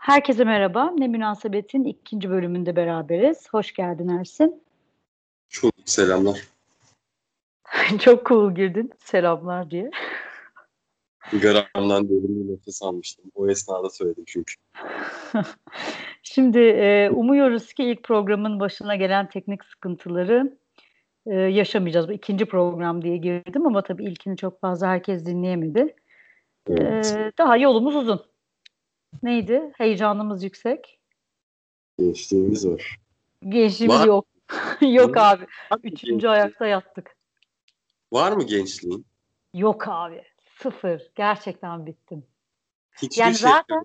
Herkese merhaba. Ne Münasebet'in ikinci bölümünde beraberiz. Hoş geldin Ersin. Çok selamlar. Çok cool girdin selamlar diye. Garamdan derin bir nefes almıştım. O esnada söyledim çünkü. Şimdi e, umuyoruz ki ilk programın başına gelen teknik sıkıntıları e, yaşamayacağız. Bu ikinci program diye girdim ama tabii ilkini çok fazla herkes dinleyemedi. Evet. E, daha yolumuz uzun. Neydi? Heyecanımız yüksek. Gençliğimiz var. Gençliğimiz Var. yok. yok Var. abi. Üçüncü ayakta yattık. Var mı gençliğin? Yok abi. Sıfır. Gerçekten bittim. Hiçbir Yani şey zaten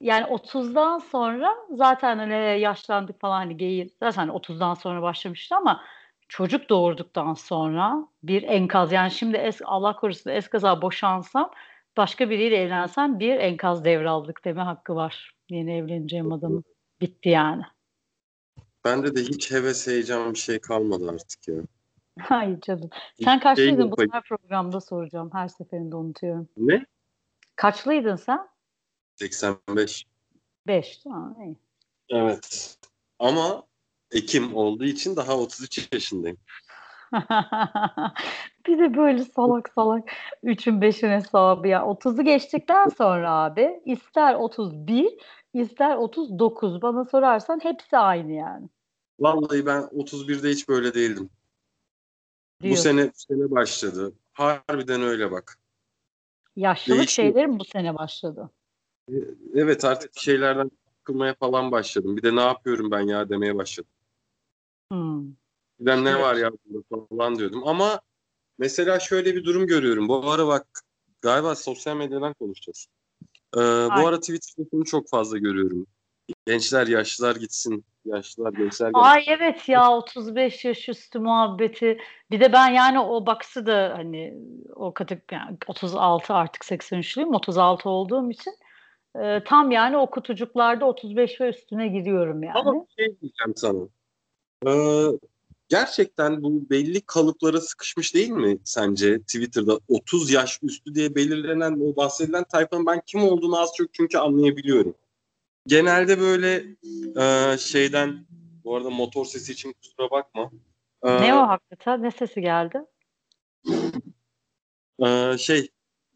yani 30'dan sonra zaten hani yaşlandık falan hani geyin zaten 30'dan sonra başlamıştı ama çocuk doğurduktan sonra bir enkaz yani şimdi es, Allah korusun eskaza boşansam başka biriyle evlensem bir enkaz devraldık deme hakkı var. Yeni evleneceğim adamın. Bitti yani. Bende de hiç heves heyecan bir şey kalmadı artık ya. Hayır canım. Hiç Sen şey kaçlıydın? yok. Bunu her programda soracağım. Her seferinde unutuyorum. Ne? Kaçlıydın sen? 85. 5. Ha, iyi. Evet. Ama Ekim olduğu için daha 33 yaşındayım. bir de böyle salak salak 3'ün 5'in hesabı ya. 30'u geçtikten sonra abi ister 31 ister 39 bana sorarsan hepsi aynı yani. Vallahi ben 31'de hiç böyle değildim. Bu Diyorsun. sene bu sene başladı. Harbiden öyle bak. Yaşlılık değişiyor. şeylerim bu sene başladı. Evet artık şeylerden sıkılmaya falan başladım. Bir de ne yapıyorum ben ya demeye başladım. Hmm. De ne Evet. var ya burada falan diyordum. Ama mesela şöyle bir durum görüyorum. Bu ara bak galiba sosyal medyadan konuşacağız. Ee, bu ara Twitter'da bunu çok fazla görüyorum. Gençler yaşlılar gitsin. Yaşlılar gençler gelsin. Ay evet ya 35 yaş üstü muhabbeti. Bir de ben yani o baksı da hani o kategori yani 36 artık 83'lüyüm 36 olduğum için e, tam yani o kutucuklarda 35 ve üstüne giriyorum yani. Ama şey diyeceğim sana. Ee, gerçekten bu belli kalıplara sıkışmış değil mi sence Twitter'da 30 yaş üstü diye belirlenen o bahsedilen tayfanın ben kim olduğunu az çok çünkü anlayabiliyorum. Genelde böyle e, şeyden bu arada motor sesi için kusura bakma. Ee, Ne o hakikaten? Ne sesi geldi? e, şey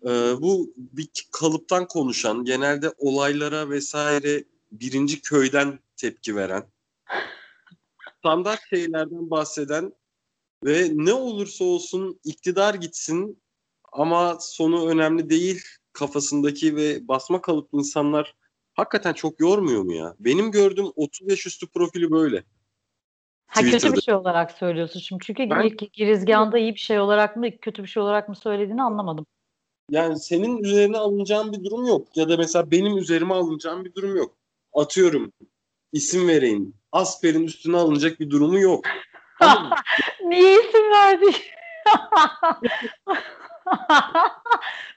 e, bu bir kalıptan konuşan genelde olaylara vesaire birinci köyden tepki veren standart şeylerden bahseden ve ne olursa olsun iktidar gitsin ama sonu önemli değil kafasındaki ve basma kalıplı insanlar hakikaten çok yormuyor mu ya? Benim gördüğüm 30 yaş üstü profili böyle. Ha kötü bir şey olarak söylüyorsun şimdi. Çünkü Ben- ilk girizgahında iyi bir şey olarak mı kötü bir şey olarak mı söylediğini anlamadım. Yani senin üzerine alınacağın bir durum yok. Ya da mesela benim üzerime alınacağım bir durum yok. Atıyorum isim vereyim. Asper'in üstüne alınacak bir durumu yok. Niye isim verdi?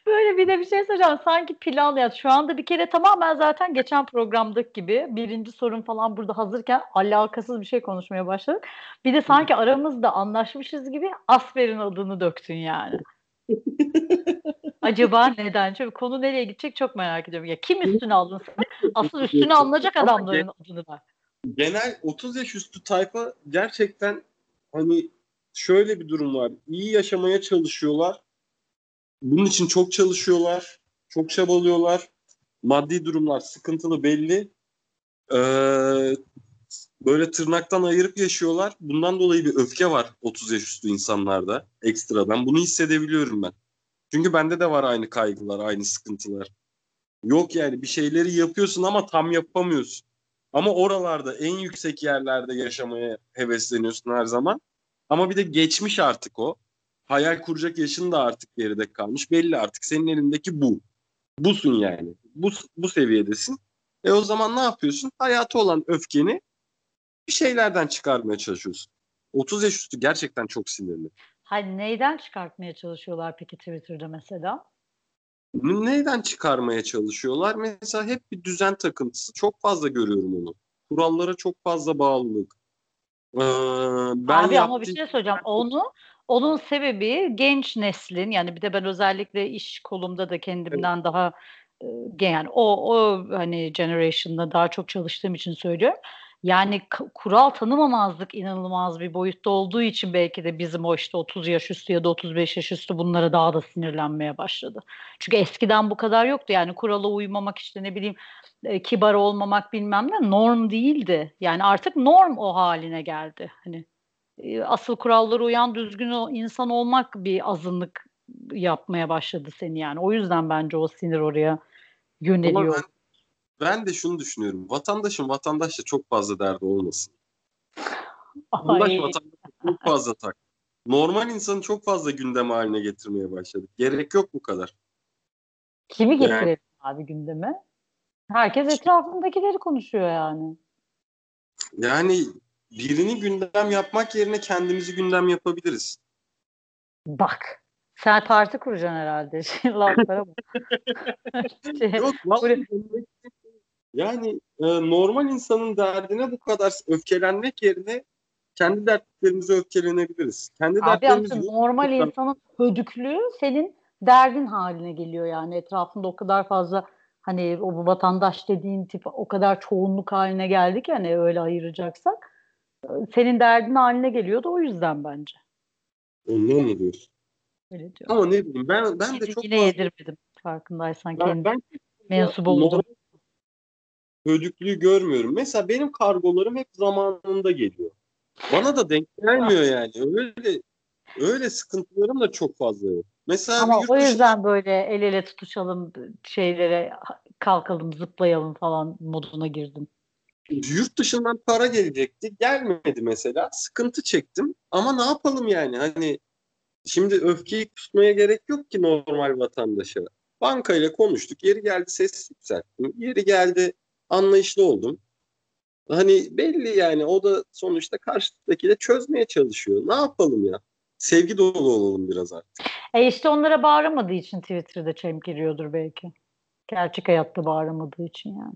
Böyle bir de bir şey söyleyeceğim. Sanki plan ya. Şu anda bir kere tamamen zaten geçen programdaki gibi birinci sorun falan burada hazırken alakasız bir şey konuşmaya başladık. Bir de sanki aramızda anlaşmışız gibi Asper'in adını döktün yani. Acaba neden? Çünkü konu nereye gidecek çok merak ediyorum. Ya kim üstüne alınsın? Asıl üstüne alınacak adamların adını ver. Genel 30 yaş üstü tayfa gerçekten hani şöyle bir durum var. İyi yaşamaya çalışıyorlar. Bunun için çok çalışıyorlar. Çok çabalıyorlar. Maddi durumlar sıkıntılı belli. Ee, böyle tırnaktan ayırıp yaşıyorlar. Bundan dolayı bir öfke var 30 yaş üstü insanlarda ekstradan. Bunu hissedebiliyorum ben. Çünkü bende de var aynı kaygılar, aynı sıkıntılar. Yok yani bir şeyleri yapıyorsun ama tam yapamıyorsun. Ama oralarda en yüksek yerlerde yaşamaya hevesleniyorsun her zaman. Ama bir de geçmiş artık o. Hayal kuracak yaşın da artık geride kalmış. Belli artık senin elindeki bu. Busun yani. Bu, bu seviyedesin. E o zaman ne yapıyorsun? Hayatı olan öfkeni bir şeylerden çıkarmaya çalışıyorsun. 30 yaş üstü gerçekten çok sinirli. Hani neyden çıkartmaya çalışıyorlar peki Twitter'da mesela? Neyden çıkarmaya çalışıyorlar? Mesela hep bir düzen takıntısı. Çok fazla görüyorum onu. Kurallara çok fazla bağlılık. Ee, ben Abi ama bir şey söyleyeceğim. Onu onun sebebi genç neslin yani bir de ben özellikle iş kolumda da kendimden daha yani o o hani generation'da daha çok çalıştığım için söylüyorum. Yani kural tanımamazlık inanılmaz bir boyutta olduğu için belki de bizim o işte 30 yaş üstü ya da 35 yaş üstü bunlara daha da sinirlenmeye başladı. Çünkü eskiden bu kadar yoktu yani kurala uymamak işte ne bileyim e, kibar olmamak bilmem ne norm değildi. Yani artık norm o haline geldi. Hani e, asıl kurallara uyan düzgün o insan olmak bir azınlık yapmaya başladı seni yani. O yüzden bence o sinir oraya yöneliyor. ben, ben de şunu düşünüyorum. Vatandaşın vatandaşla çok fazla derdi olmasın. Vatandaş vatandaşa çok fazla tak. Normal insanı çok fazla gündem haline getirmeye başladık. Gerek yok bu kadar. Kimi getirelim yani, abi gündeme? Herkes etrafındakileri konuşuyor yani. Yani birini gündem yapmak yerine kendimizi gündem yapabiliriz. Bak. Sen parti kuracaksın herhalde. Şey, laflara bak. şey, Yok vallahi yani e, normal insanın derdine bu kadar öfkelenmek yerine kendi dertlerimize öfkelenebiliriz. Kendi Abi dertlerimiz normal insanın hödüklüğü senin derdin haline geliyor yani etrafında o kadar fazla hani o vatandaş dediğin tip o kadar çoğunluk haline geldik yani öyle ayıracaksak senin derdin haline geliyordu o yüzden bence. Ondan mı diyorsun? Öyle diyor. Ama ne bileyim ben ben de çok yine fazla... yedirmedim farkındaysan ben, kendi ben mensubu oldum. Hödüklüğü görmüyorum. Mesela benim kargolarım hep zamanında geliyor. Bana da denk gelmiyor yani. Öyle öyle sıkıntılarım da çok fazla yok. Mesela Ama yurt o yüzden dışı... böyle el ele tutuşalım şeylere kalkalım zıplayalım falan moduna girdim. Yurt dışından para gelecekti. Gelmedi mesela. Sıkıntı çektim. Ama ne yapalım yani? Hani şimdi öfkeyi kusmaya gerek yok ki normal vatandaşa. Bankayla konuştuk. Yeri geldi ses yükselttim. Yeri geldi anlayışlı oldum. Hani belli yani o da sonuçta karşıdaki de çözmeye çalışıyor. Ne yapalım ya? Sevgi dolu olalım biraz artık. E işte onlara bağıramadığı için Twitter'da çemkiriyordur belki. Gerçek hayatta bağıramadığı için yani.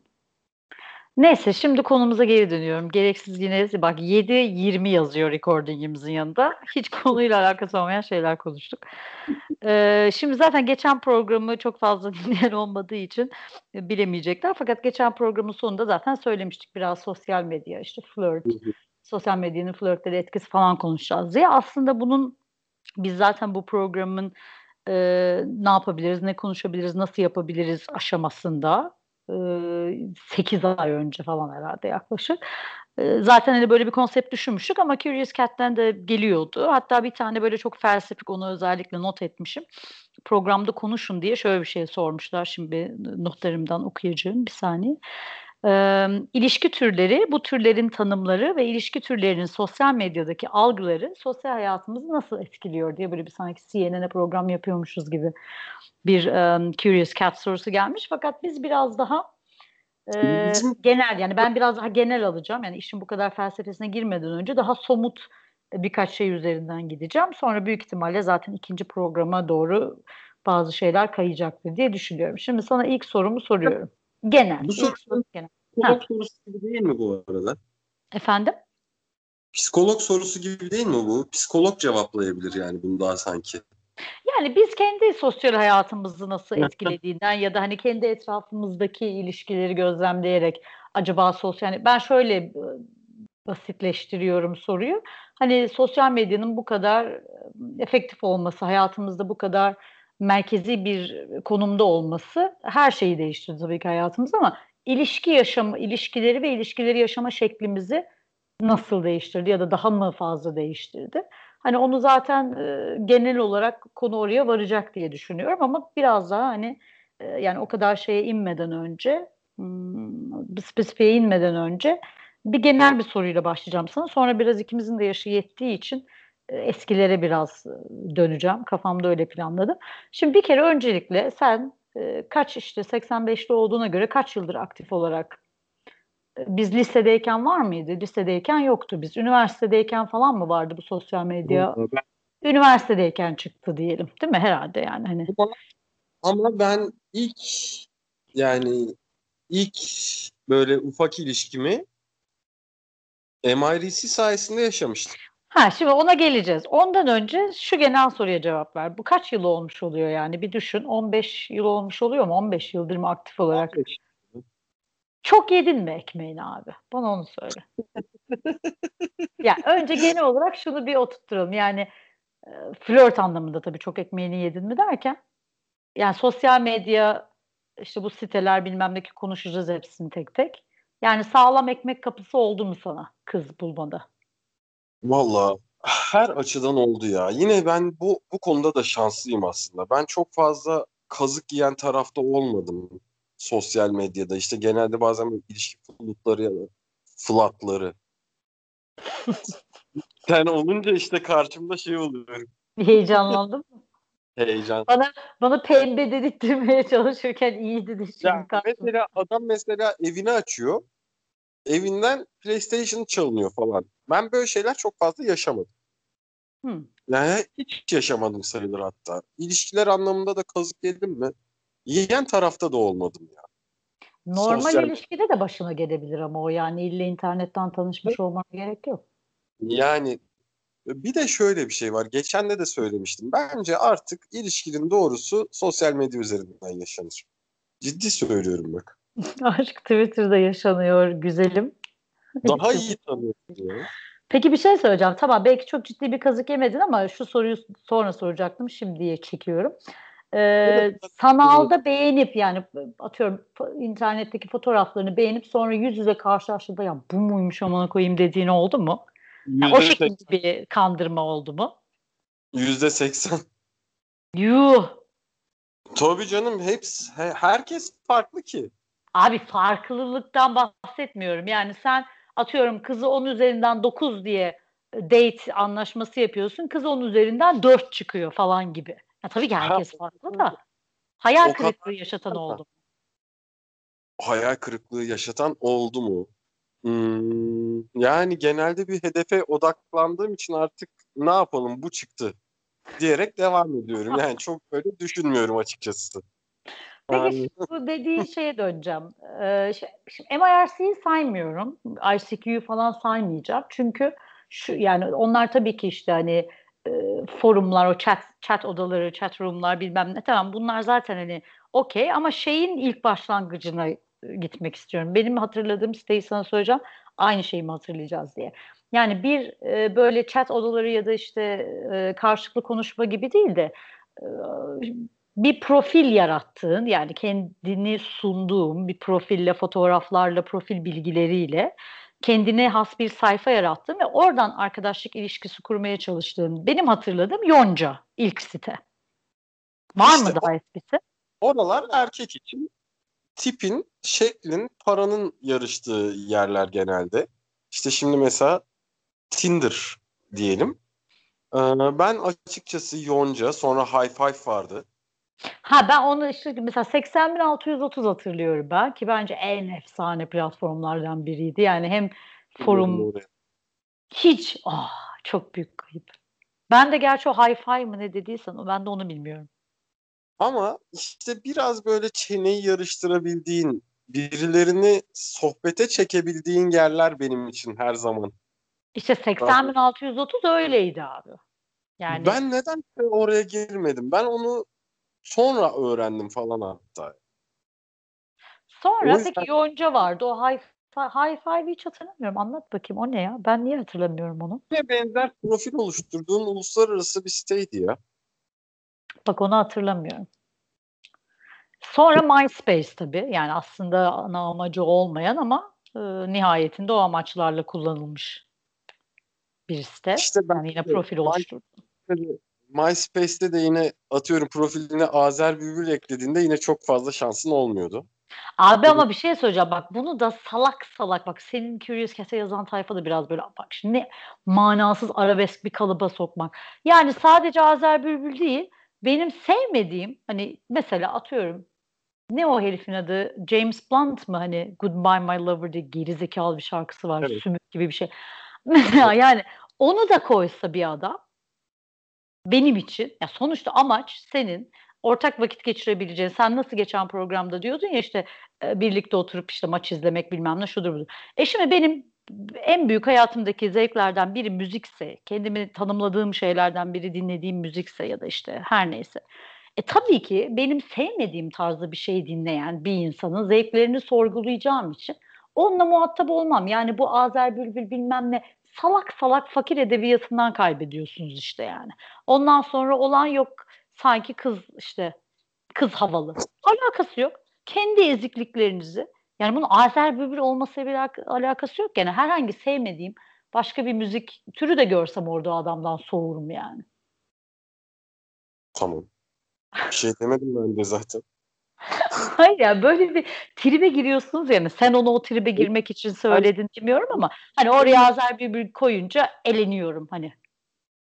Neyse şimdi konumuza geri dönüyorum. Gereksiz yine bak 7-20 yazıyor recordingimizin yanında. Hiç konuyla alakası olmayan şeyler konuştuk. Ee, şimdi zaten geçen programı çok fazla dinleyen olmadığı için bilemeyecekler. Fakat geçen programın sonunda zaten söylemiştik biraz sosyal medya işte flirt, sosyal medyanın flörtlere etkisi falan konuşacağız diye. Aslında bunun biz zaten bu programın e, ne yapabiliriz, ne konuşabiliriz, nasıl yapabiliriz aşamasında 8 ay önce falan herhalde yaklaşık. Zaten hani böyle bir konsept düşünmüştük ama Curious Cat'ten de geliyordu. Hatta bir tane böyle çok felsefik onu özellikle not etmişim. Programda konuşun diye şöyle bir şey sormuşlar. Şimdi notlarımdan okuyacağım bir saniye. E, ilişki türleri, bu türlerin tanımları ve ilişki türlerinin sosyal medyadaki algıları sosyal hayatımızı nasıl etkiliyor diye böyle bir sanki CNN'e program yapıyormuşuz gibi bir um, Curious Cat sorusu gelmiş. Fakat biz biraz daha e, genel yani ben biraz daha genel alacağım. Yani işin bu kadar felsefesine girmeden önce daha somut birkaç şey üzerinden gideceğim. Sonra büyük ihtimalle zaten ikinci programa doğru bazı şeyler kayacaktır diye düşünüyorum. Şimdi sana ilk sorumu soruyorum. Genel. Bu soru genel. psikolog ha. sorusu gibi değil mi bu arada? Efendim? Psikolog sorusu gibi değil mi bu? Psikolog cevaplayabilir yani bunu daha sanki. Yani biz kendi sosyal hayatımızı nasıl etkilediğinden ya da hani kendi etrafımızdaki ilişkileri gözlemleyerek acaba sosyal ben şöyle basitleştiriyorum soruyu. Hani sosyal medyanın bu kadar efektif olması, hayatımızda bu kadar merkezi bir konumda olması her şeyi değiştirdi tabii ki hayatımız ama ilişki yaşama, ilişkileri ve ilişkileri yaşama şeklimizi nasıl değiştirdi ya da daha mı fazla değiştirdi? Hani onu zaten e, genel olarak konu oraya varacak diye düşünüyorum ama biraz daha hani e, yani o kadar şeye inmeden önce hmm, spesifiye inmeden önce bir genel bir soruyla başlayacağım sana. Sonra biraz ikimizin de yaşı yettiği için eskilere biraz döneceğim. Kafamda öyle planladım. Şimdi bir kere öncelikle sen e, kaç işte 85'li olduğuna göre kaç yıldır aktif olarak biz lisedeyken var mıydı? Lisedeyken yoktu. Biz üniversitedeyken falan mı vardı bu sosyal medya? Üniversitedeyken çıktı diyelim. Değil mi? Herhalde yani. Hani. Ama ben ilk yani ilk böyle ufak ilişkimi MIRC sayesinde yaşamıştım. Ha şimdi ona geleceğiz. Ondan önce şu genel soruya cevap ver. Bu kaç yıl olmuş oluyor yani? Bir düşün. 15 yıl olmuş oluyor mu? 15 yıldır mı aktif olarak? 15. Çok yedin mi ekmeğini abi? Bana onu söyle. ya önce genel olarak şunu bir oturtturalım. Yani e, flört anlamında tabii çok ekmeğini yedin mi derken yani sosyal medya işte bu siteler bilmem ne ki konuşacağız hepsini tek tek. Yani sağlam ekmek kapısı oldu mu sana kız bulmada? Valla her açıdan oldu ya. Yine ben bu bu konuda da şanslıyım aslında. Ben çok fazla kazık yiyen tarafta olmadım sosyal medyada. İşte genelde bazen böyle ilişki flutları ya da flatları. Sen olunca işte karşımda şey oluyor. Bir heyecanlandım mı? Heyecan. Bana bana pembe dedirtmeye çalışırken iyi dedi şimdi. Ya mesela adam mesela evini açıyor. Evinden PlayStation çalınıyor falan. Ben böyle şeyler çok fazla yaşamadım. Hı. Yani hiç yaşamadım sayılır hatta. İlişkiler anlamında da kazık yedim mi? Yiyen tarafta da olmadım ya. Normal Sosyal- ilişkide de başına gelebilir ama o yani illa internetten tanışmış olmana gerek yok. Yani bir de şöyle bir şey var. Geçen de de söylemiştim. Bence artık ilişkinin doğrusu sosyal medya üzerinden yaşanır. Ciddi söylüyorum bak. Aşk Twitter'da yaşanıyor güzelim. Daha iyi tanıyorsun ya. Peki bir şey söyleyeceğim. Tamam belki çok ciddi bir kazık yemedin ama şu soruyu sonra soracaktım. Şimdiye çekiyorum. Ee, Evet. sanalda beğenip yani atıyorum internetteki fotoğraflarını beğenip sonra yüz yüze karşılaştığında ya bu muymuş amına koyayım dediğin oldu mu? Yani o şekilde bir kandırma oldu mu? Yüzde seksen. Yuh. Tabii canım hepsi, he- herkes farklı ki. Abi farklılıktan bahsetmiyorum. Yani sen atıyorum kızı 10 üzerinden 9 diye date anlaşması yapıyorsun. Kız 10 üzerinden 4 çıkıyor falan gibi. Ya tabii ki herkes farklı da. Hayal O kadar kırıklığı yaşatan oldu. Hayal kırıklığı yaşatan oldu mu? Hmm, yani genelde bir hedefe odaklandığım için artık ne yapalım bu çıktı diyerek devam ediyorum. Yani çok böyle düşünmüyorum açıkçası. Peki bu dediğin şeye döneceğim. Ee, şimdi MIRC'yi saymıyorum. ICQ'yu falan saymayacağım. Çünkü şu yani onlar tabii ki işte hani e, forumlar, o chat chat odaları, chat room'lar bilmem ne tamam bunlar zaten hani okey ama şeyin ilk başlangıcına e, gitmek istiyorum. Benim hatırladığım siteyi sana söyleyeceğim. Aynı şeyi mi hatırlayacağız diye. Yani bir e, böyle chat odaları ya da işte e, karşılıklı konuşma gibi değil de e, bir profil yarattığın yani kendini sunduğun bir profille, fotoğraflarla, profil bilgileriyle kendine has bir sayfa yarattın ve oradan arkadaşlık ilişkisi kurmaya çalıştığın benim hatırladığım Yonca ilk site. Var İşte mı daha eskisi? Oralar erkek için tipin, şeklin, paranın yarıştığı yerler genelde. İşte şimdi mesela Tinder diyelim. Ee, ben açıkçası Yonca, sonra High Five vardı. Ha ben onu işte mesela 80.630 hatırlıyorum ben ki bence en efsane platformlardan biriydi. Yani hem forum hiç ah çok büyük kayıp. Ben de gerçi o hi-fi mı ne dediysen ben de onu bilmiyorum. Ama işte biraz böyle çeneyi yarıştırabildiğin, birilerini sohbete çekebildiğin yerler benim için her zaman. İşte 80.630 öyleydi abi. Yani Ben neden oraya girmedim? Ben onu sonra öğrendim falan hatta. sonra yüzden- peki Yonca vardı. O hi-fi, hi-fi'yi hiç hatırlamıyorum. Anlat bakayım o ne ya? Ben niye hatırlamıyorum onu? Yine benzer profil oluşturduğun uluslararası bir siteydi ya. Bak onu hatırlamıyorum. Sonra MySpace tabii. Yani aslında ana amacı olmayan ama e, nihayetinde o amaçlarla kullanılmış bir site. İşte ben Yani yine profil My- oluşturdu. MySpace'te de yine atıyorum profiline Azer Bülbül eklediğinde yine çok fazla şansın olmuyordu. Abi ama bir şey söyleyeceğim bak bunu da salak salak bak senin Curious Cat'e yazan tayfa da biraz böyle bak şimdi ne manasız arabesk bir kalıba sokmak. Yani sadece Azer Bülbül değil benim sevmediğim hani mesela atıyorum ne o herifin adı James Blunt mı hani Goodbye My Lover diye gerizekalı bir şarkısı var Evet. sümük gibi bir şey. Mesela yani onu da koysa bir adam benim için ya sonuçta amaç senin ortak vakit geçirebileceğin sen nasıl geçen programda diyordun ya işte e, birlikte oturup işte maç izlemek bilmem ne şudur budur. E şimdi benim en büyük hayatımdaki zevklerden biri müzikse, kendimi tanımladığım şeylerden biri dinlediğim müzikse ya da işte her neyse. E tabii ki benim sevmediğim tarzda bir şey dinleyen bir insanın zevklerini sorgulayacağım için onunla muhatap olmam. Yani bu Azer Bülbül bilmem ne salak salak fakir edebiyatından kaybediyorsunuz işte yani. Ondan sonra olan yok sanki kız işte kız havalı. Alakası yok. Kendi ezikliklerinizi yani bunun Azer Bülbül olmasıyla bir alakası yok. Yani herhangi sevmediğim başka bir müzik türü de görsem orada adamdan soğurum yani. Tamam. Bir şey demedim ben de zaten. Hayır yani böyle bir tribe giriyorsunuz yani sen onu o tribe girmek için söyledin bilmiyorum ama hani oraya Azer Bülbül koyunca eleniyorum hani.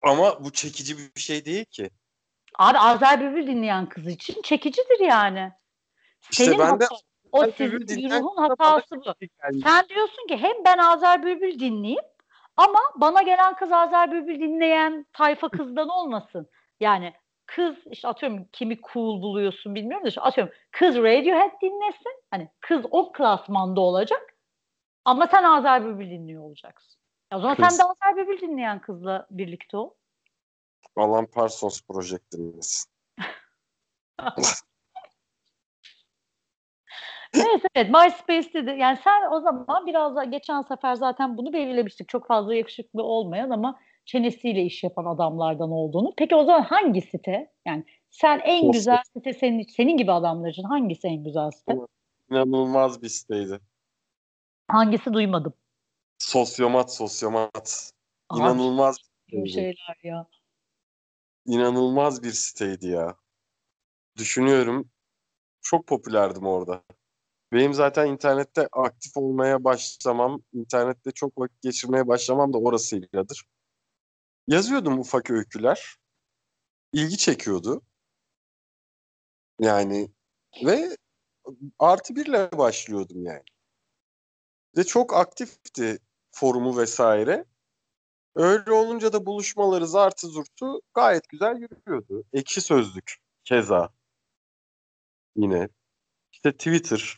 Ama bu çekici bir şey değil ki. Abi Azer Bülbül dinleyen kız için çekicidir yani. İşte Senin ben de hata- o sizin ruhun hatası bu. Yani Sen diyorsun ki hem ben Azer Bülbül dinleyeyim ama bana gelen kız Azer Bülbül dinleyen tayfa kızdan olmasın. Yani kız işte atıyorum kimi cool buluyorsun bilmiyorum da işte atıyorum kız Radiohead dinlesin. Hani kız o klasmanda olacak ama sen Azer Bülbül dinliyor olacaksın. Ya o zaman Kız. sen de Azer Bülbül dinleyen kızla birlikte ol. Alan Parsons Project dinlesin. Evet evet MySpace'te de yani sen o zaman biraz da geçen sefer zaten bunu belirlemiştik. Çok fazla yakışıklı olmayan ama çenesiyle iş yapan adamlardan olduğunu. Peki o zaman hangi site? Yani sen en Sosyal. güzel site senin senin gibi adamlar için hangisi en güzel site? İnanılmaz bir siteydi. Hangisi duymadım. Sosyomat, sosyomat. Abi, İnanılmaz bu şeyler ya. inanılmaz bir siteydi ya. Düşünüyorum. Çok popülerdim orada. Benim zaten internette aktif olmaya başlamam, internette çok vakit geçirmeye başlamam da orasıyladır. Yazıyordum ufak öyküler. İlgi çekiyordu. Yani ve artı birle başlıyordum yani. Ve çok aktifti forumu vesaire. Öyle olunca da buluşmaları zartı zurtu gayet güzel yürüyordu. Ekşi Sözlük keza. Yine. İşte Twitter.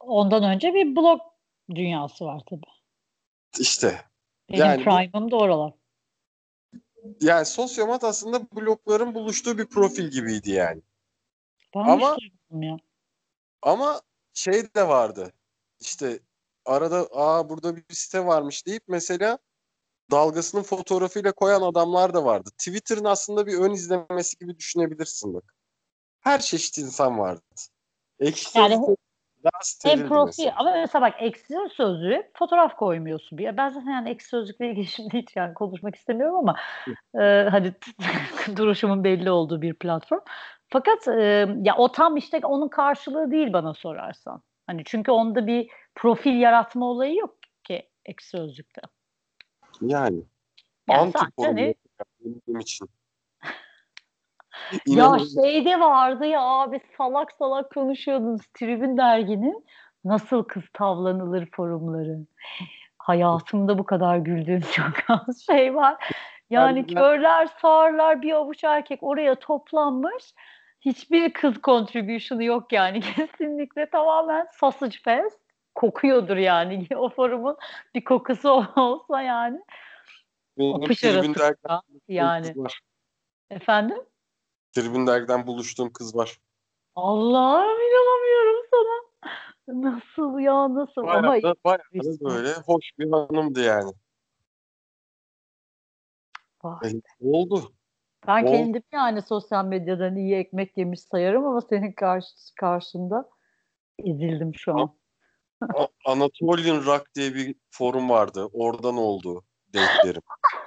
Ondan önce bir blog dünyası var tabii. işte Benim Yani prime'ım da oralar. yani sosyomat aslında blogların buluştuğu bir profil gibiydi yani. Ben Ama- ya. Ama şey de vardı. İşte arada aa burada bir site varmış deyip mesela dalgasının fotoğrafıyla koyan adamlar da vardı. Twitter'ın aslında bir ön izlemesi gibi düşünebilirsin bak. Her çeşit insan vardı. Ekşi Yani Hem profil mesela. ama mesela bak eksi sözlüğe fotoğraf koymuyorsun. Bir. Ben zaten yani eksi sözlükle ilgili şimdi hiç yani konuşmak istemiyorum ama e, hani duruşumun belli olduğu bir platform. Fakat e, ya o tam işte onun karşılığı değil bana sorarsan. Hani çünkü onda bir profil yaratma olayı yok ki eksi sözlükte. Yani. Yani anti sadece forum hani- benim için. Ya şeyde vardı ya abi salak salak konuşuyordunuz Tribün derginin nasıl kız tavlanılır forumları. Hayatımda bu kadar güldüğüm çok az şey var. Yani körler sağırlar bir avuç erkek oraya toplanmış. Hiçbir kız contribution'ı yok yani. Kesinlikle tamamen sausage fest. Kokuyordur yani. O forumun bir kokusu olsa yani. Benim dergiden Yani efendim? Tribün dergiden buluştuğum kız var. Allah'ım inanamıyorum sana. Nasıl ya nasıl ama Bayağı da, bayağı da böyle hoş bir hanımdı yani. Vay. E, oldu. ben o- kendimi yani sosyal medyadan iyi ekmek yemiş sayarım ama senin karşı, karşında ezildim şu an. Anatolian Rock diye bir forum vardı. Oradan oldu denklerim.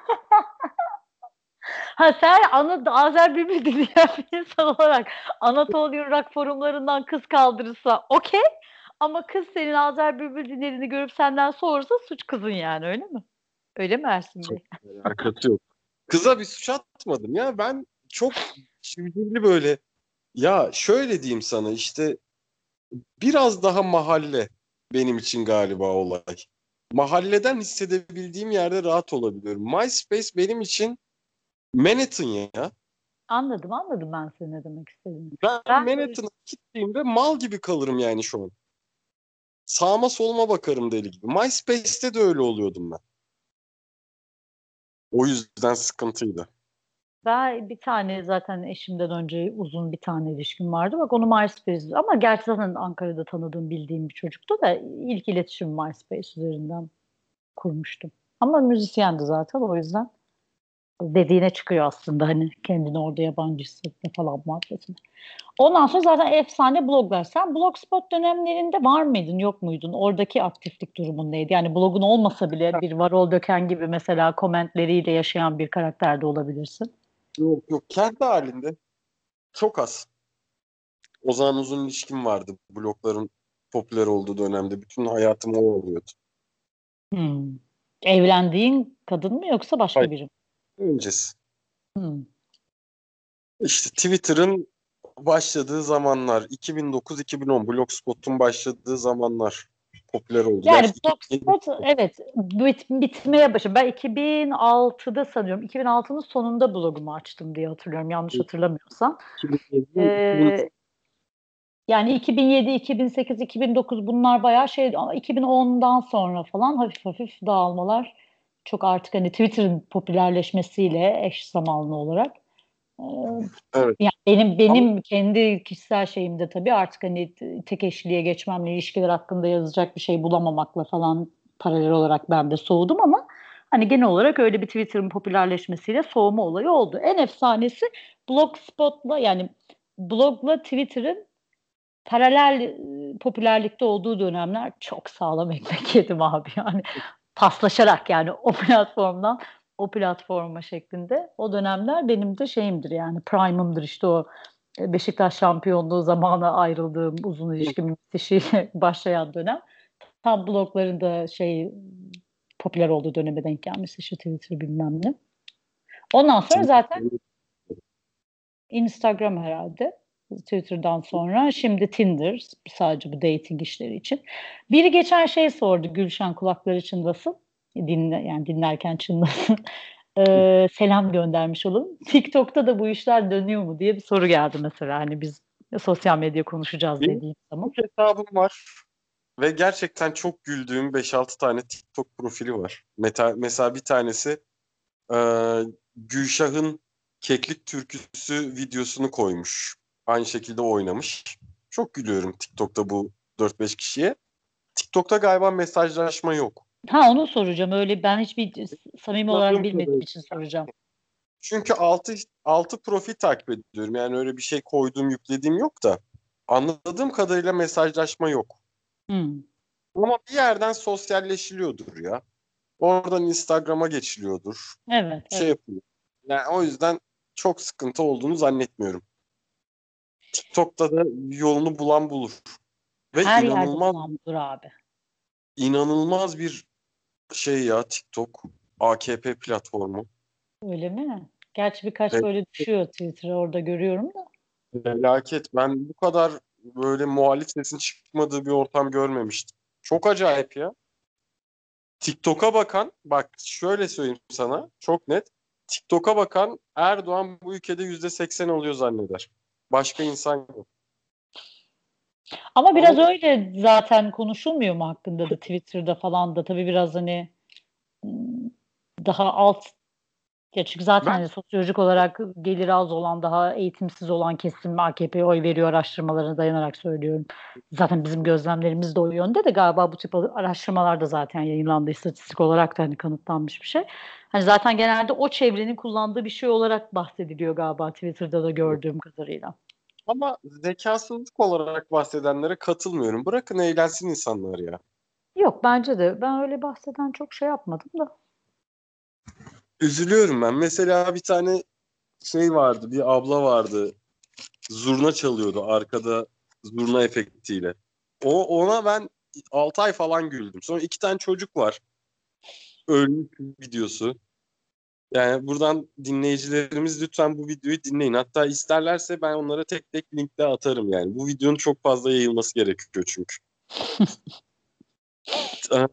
Ha sen Ana, Azer Bülbül dinleyen bir insan olarak Anatolian Rock forumlarından kız kaldırırsa okey ama kız senin Azer Bülbül dinlediğini görüp senden sorursa suç kızın yani öyle mi? Öyle mi Ersin Bey? Alakası yok. Kıza bir suç atmadım ya. Ben çok çivdilli böyle ya şöyle diyeyim sana işte biraz daha mahalle benim için galiba olay. Mahalleden hissedebildiğim yerde rahat olabiliyorum. MySpace benim için Manhattan ya. Anladım anladım ben senin ne demek istediğini. Ben, Ben- Manhattan'a gittiğimde mal gibi kalırım yani şu an. sağıma soluma bakarım deli gibi. MySpace'te de öyle oluyordum ben. O yüzden sıkıntıydı. Ben bir tane zaten eşimden önce uzun bir tane ilişkim vardı. Bak onu MySpace ama gerçi zaten Ankara'da tanıdığım bildiğim bir çocuktu da ilk iletişim MySpace üzerinden kurmuştum. Ama müzisyendi zaten o yüzden dediğine çıkıyor aslında hani kendini orada yabancı hissetme falan muhabbetine. Ondan sonra zaten efsane bloglar. Sen blogspot dönemlerinde var mıydın yok muydun? Oradaki aktiflik durumun neydi? Yani blogun olmasa bile bir Varol Döken gibi mesela komentleriyle yaşayan bir karakter de olabilirsin. Yok yok kendi halinde çok az. O zaman uzun ilişkim vardı blogların popüler olduğu dönemde. Bütün hayatım o oluyordu. Hmm. Evlendiğin kadın mı yoksa başka Hayır. biri mi? Öncesi. Hmm. İşte Twitter'ın başladığı zamanlar 2009-2010 Blogspot'un başladığı zamanlar popüler oldu. Yani Blogspot evet bit, bitmeye başladı. Ben 2006'da sanıyorum 2006'nın sonunda blogumu açtım diye hatırlıyorum yanlış hatırlamıyorsam. 2007, Ee, yani 2007, 2008, 2009 bunlar bayağı şey ama 2010'dan sonra falan hafif hafif dağılmalar çok artık hani Twitter'ın popülerleşmesiyle eş zamanlı olarak ee, Evet. yani benim benim kendi kişisel şeyimde tabii artık hani tek eşliğe geçmemle ilişkiler hakkında yazacak bir şey bulamamakla falan paralel olarak ben de soğudum ama hani genel olarak öyle bir Twitter'ın popülerleşmesiyle soğuma olayı oldu. En efsanesi Blogspot'la yani blogla Twitter'ın paralel e, popülerlikte olduğu dönemler çok sağlam ekmek yedim abi yani paslaşarak yani o platformdan o platforma şeklinde o dönemler benim de şeyimdir yani prime'ımdır işte o e, Beşiktaş şampiyonluğu zamanı ayrıldığım uzun ilişkimin bitişiyle başlayan dönem tam blogların da şey popüler olduğu döneme denk gelmesi işte Twitter bilmem ne. Ondan sonra zaten Instagram herhalde. Twitter'dan sonra şimdi Tinder sadece bu dating işleri için. Biri geçen şey sordu Gülşen kulakları çınlasın. Dinle, yani dinlerken çınlasın. Ee, selam göndermiş olun. TikTok'ta da bu işler dönüyor mu diye bir soru geldi mesela. Hani biz sosyal medya konuşacağız Benim dediğim zaman. Hesabım var. Ve gerçekten çok güldüğüm 5-6 tane TikTok profili var. Meta, mesela bir tanesi e, Gülşah'ın Keklik Türküsü videosunu koymuş. Aynı şekilde oynamış. Çok gülüyorum TikTok'ta bu 4-5 kişiye. TikTok'ta galiba mesajlaşma yok. Ha onu soracağım. Öyle ben hiçbir samimi olarak bilmediğim için soracağım. Çünkü 6 6 profil takip ediyorum. Yani öyle bir şey koyduğum, yüklediğim yok da. Anladığım kadarıyla mesajlaşma yok. Hmm. Ama bir yerden sosyalleşiliyordur ya. Oradan Instagram'a geçiliyordur. Evet. Şey evet. yapılıyor. Yani o yüzden çok sıkıntı olduğunu zannetmiyorum. TikTok'ta da yolunu bulan bulur. Ve Her yerde inanılmaz bulandır abi. inanılmaz bir şey ya TikTok AKP platformu. Öyle mi? Gerçi birkaç Evet. böyle düşüyor Twitter'a orada görüyorum da. Felaket. Ben bu kadar böyle muhalif sesin çıkmadığı bir ortam görmemiştim. Çok acayip ya. TikTok'a bakan, bak şöyle söyleyeyim sana, çok net. TikTok'a bakan Erdoğan bu ülkede yüzde seksen oluyor zanneder. Başka insan yok. Ama biraz Ama- öyle zaten konuşulmuyor mu hakkında da Twitter'da falan da tabii biraz hani hmm, daha alt ya çünkü zaten Ben- hani sosyolojik olarak geliri az olan daha eğitimsiz olan kesim AKP'ye oy veriyor araştırmalarına dayanarak söylüyorum. Zaten bizim gözlemlerimiz de o yönde de galiba bu tip araştırmalar da zaten yayınlandı istatistik olarak da hani kanıtlanmış bir şey. Hani zaten genelde o çevrenin kullandığı bir şey olarak bahsediliyor galiba Twitter'da da gördüğüm kadarıyla. Ama zekasızlık olarak bahsedenlere katılmıyorum. Bırakın eğlensin insanlar ya. Yok bence de ben öyle bahseden çok şey yapmadım da. Üzülüyorum ben. Mesela bir tane şey vardı, bir abla vardı. Zurna çalıyordu arkada zurna efektiyle. O ona ben 6 ay falan güldüm. Sonra iki tane çocuk var. Ölmüş videosu. Yani buradan dinleyicilerimiz lütfen bu videoyu dinleyin. Hatta isterlerse ben onlara tek tek linkle atarım yani. Bu videonun çok fazla yayılması gerekiyor çünkü.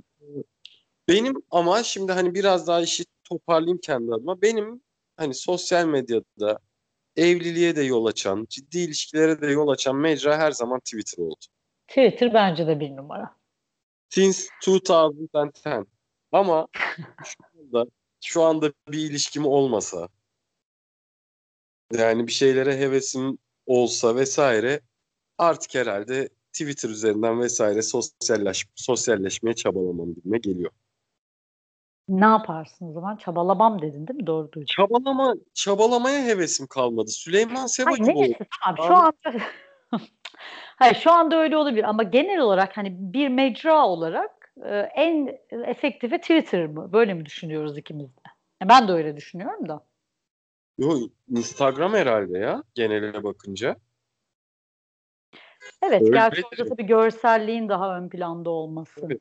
Benim ama şimdi hani biraz daha işi toparlayayım kendi adıma. Benim hani sosyal medyada evliliğe de yol açan, ciddi ilişkilere de yol açan mecra her zaman Twitter oldu. Twitter bence de bir numara. since 2010. Ama şu anda, şu anda bir ilişkim olmasa yani bir şeylere hevesim olsa vesaire artık herhalde Twitter üzerinden vesaire sosyalleş, sosyalleşmeye çabalamam geliyor. Ne yaparsın o zaman? Çabalamam dedin değil mi? Doğru duydum. Çabalama, çabalamaya hevesim kalmadı. Süleyman Seba Hayır, gibi oldu. tamam şu anda Hayır şu anda öyle olabilir ama genel olarak hani bir mecra olarak e, en efektifi Twitter mı? Böyle mi düşünüyoruz ikimiz de? Ya Ben de öyle düşünüyorum da. Yo, Instagram herhalde ya genele bakınca. Evet, Öyle gerçi orada tabii görselliğin daha ön planda olması. Tabii.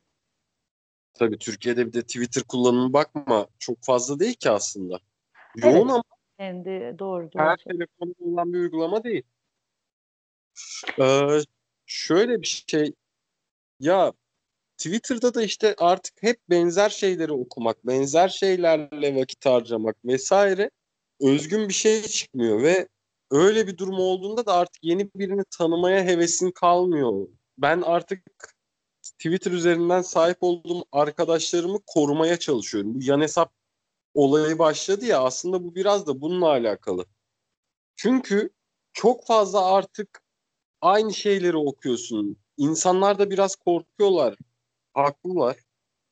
Tabii Türkiye'de bir de Twitter kullanımı bakma çok fazla değil ki aslında. Yoğun Evet. ama Kendi doğru doğru. her telefonda olan bir uygulama değil. Ee, şöyle bir şey ya Twitter'da da işte artık hep benzer şeyleri okumak, benzer şeylerle vakit harcamak vesaire özgün bir şey çıkmıyor ve öyle bir durum olduğunda da artık yeni birini tanımaya hevesin kalmıyor. Ben artık Twitter üzerinden sahip olduğum arkadaşlarımı korumaya çalışıyorum. Bu yan hesap olayı başladı ya aslında bu biraz da bununla alakalı. Çünkü çok fazla artık aynı şeyleri okuyorsun. İnsanlar da biraz korkuyorlar. Haklılar.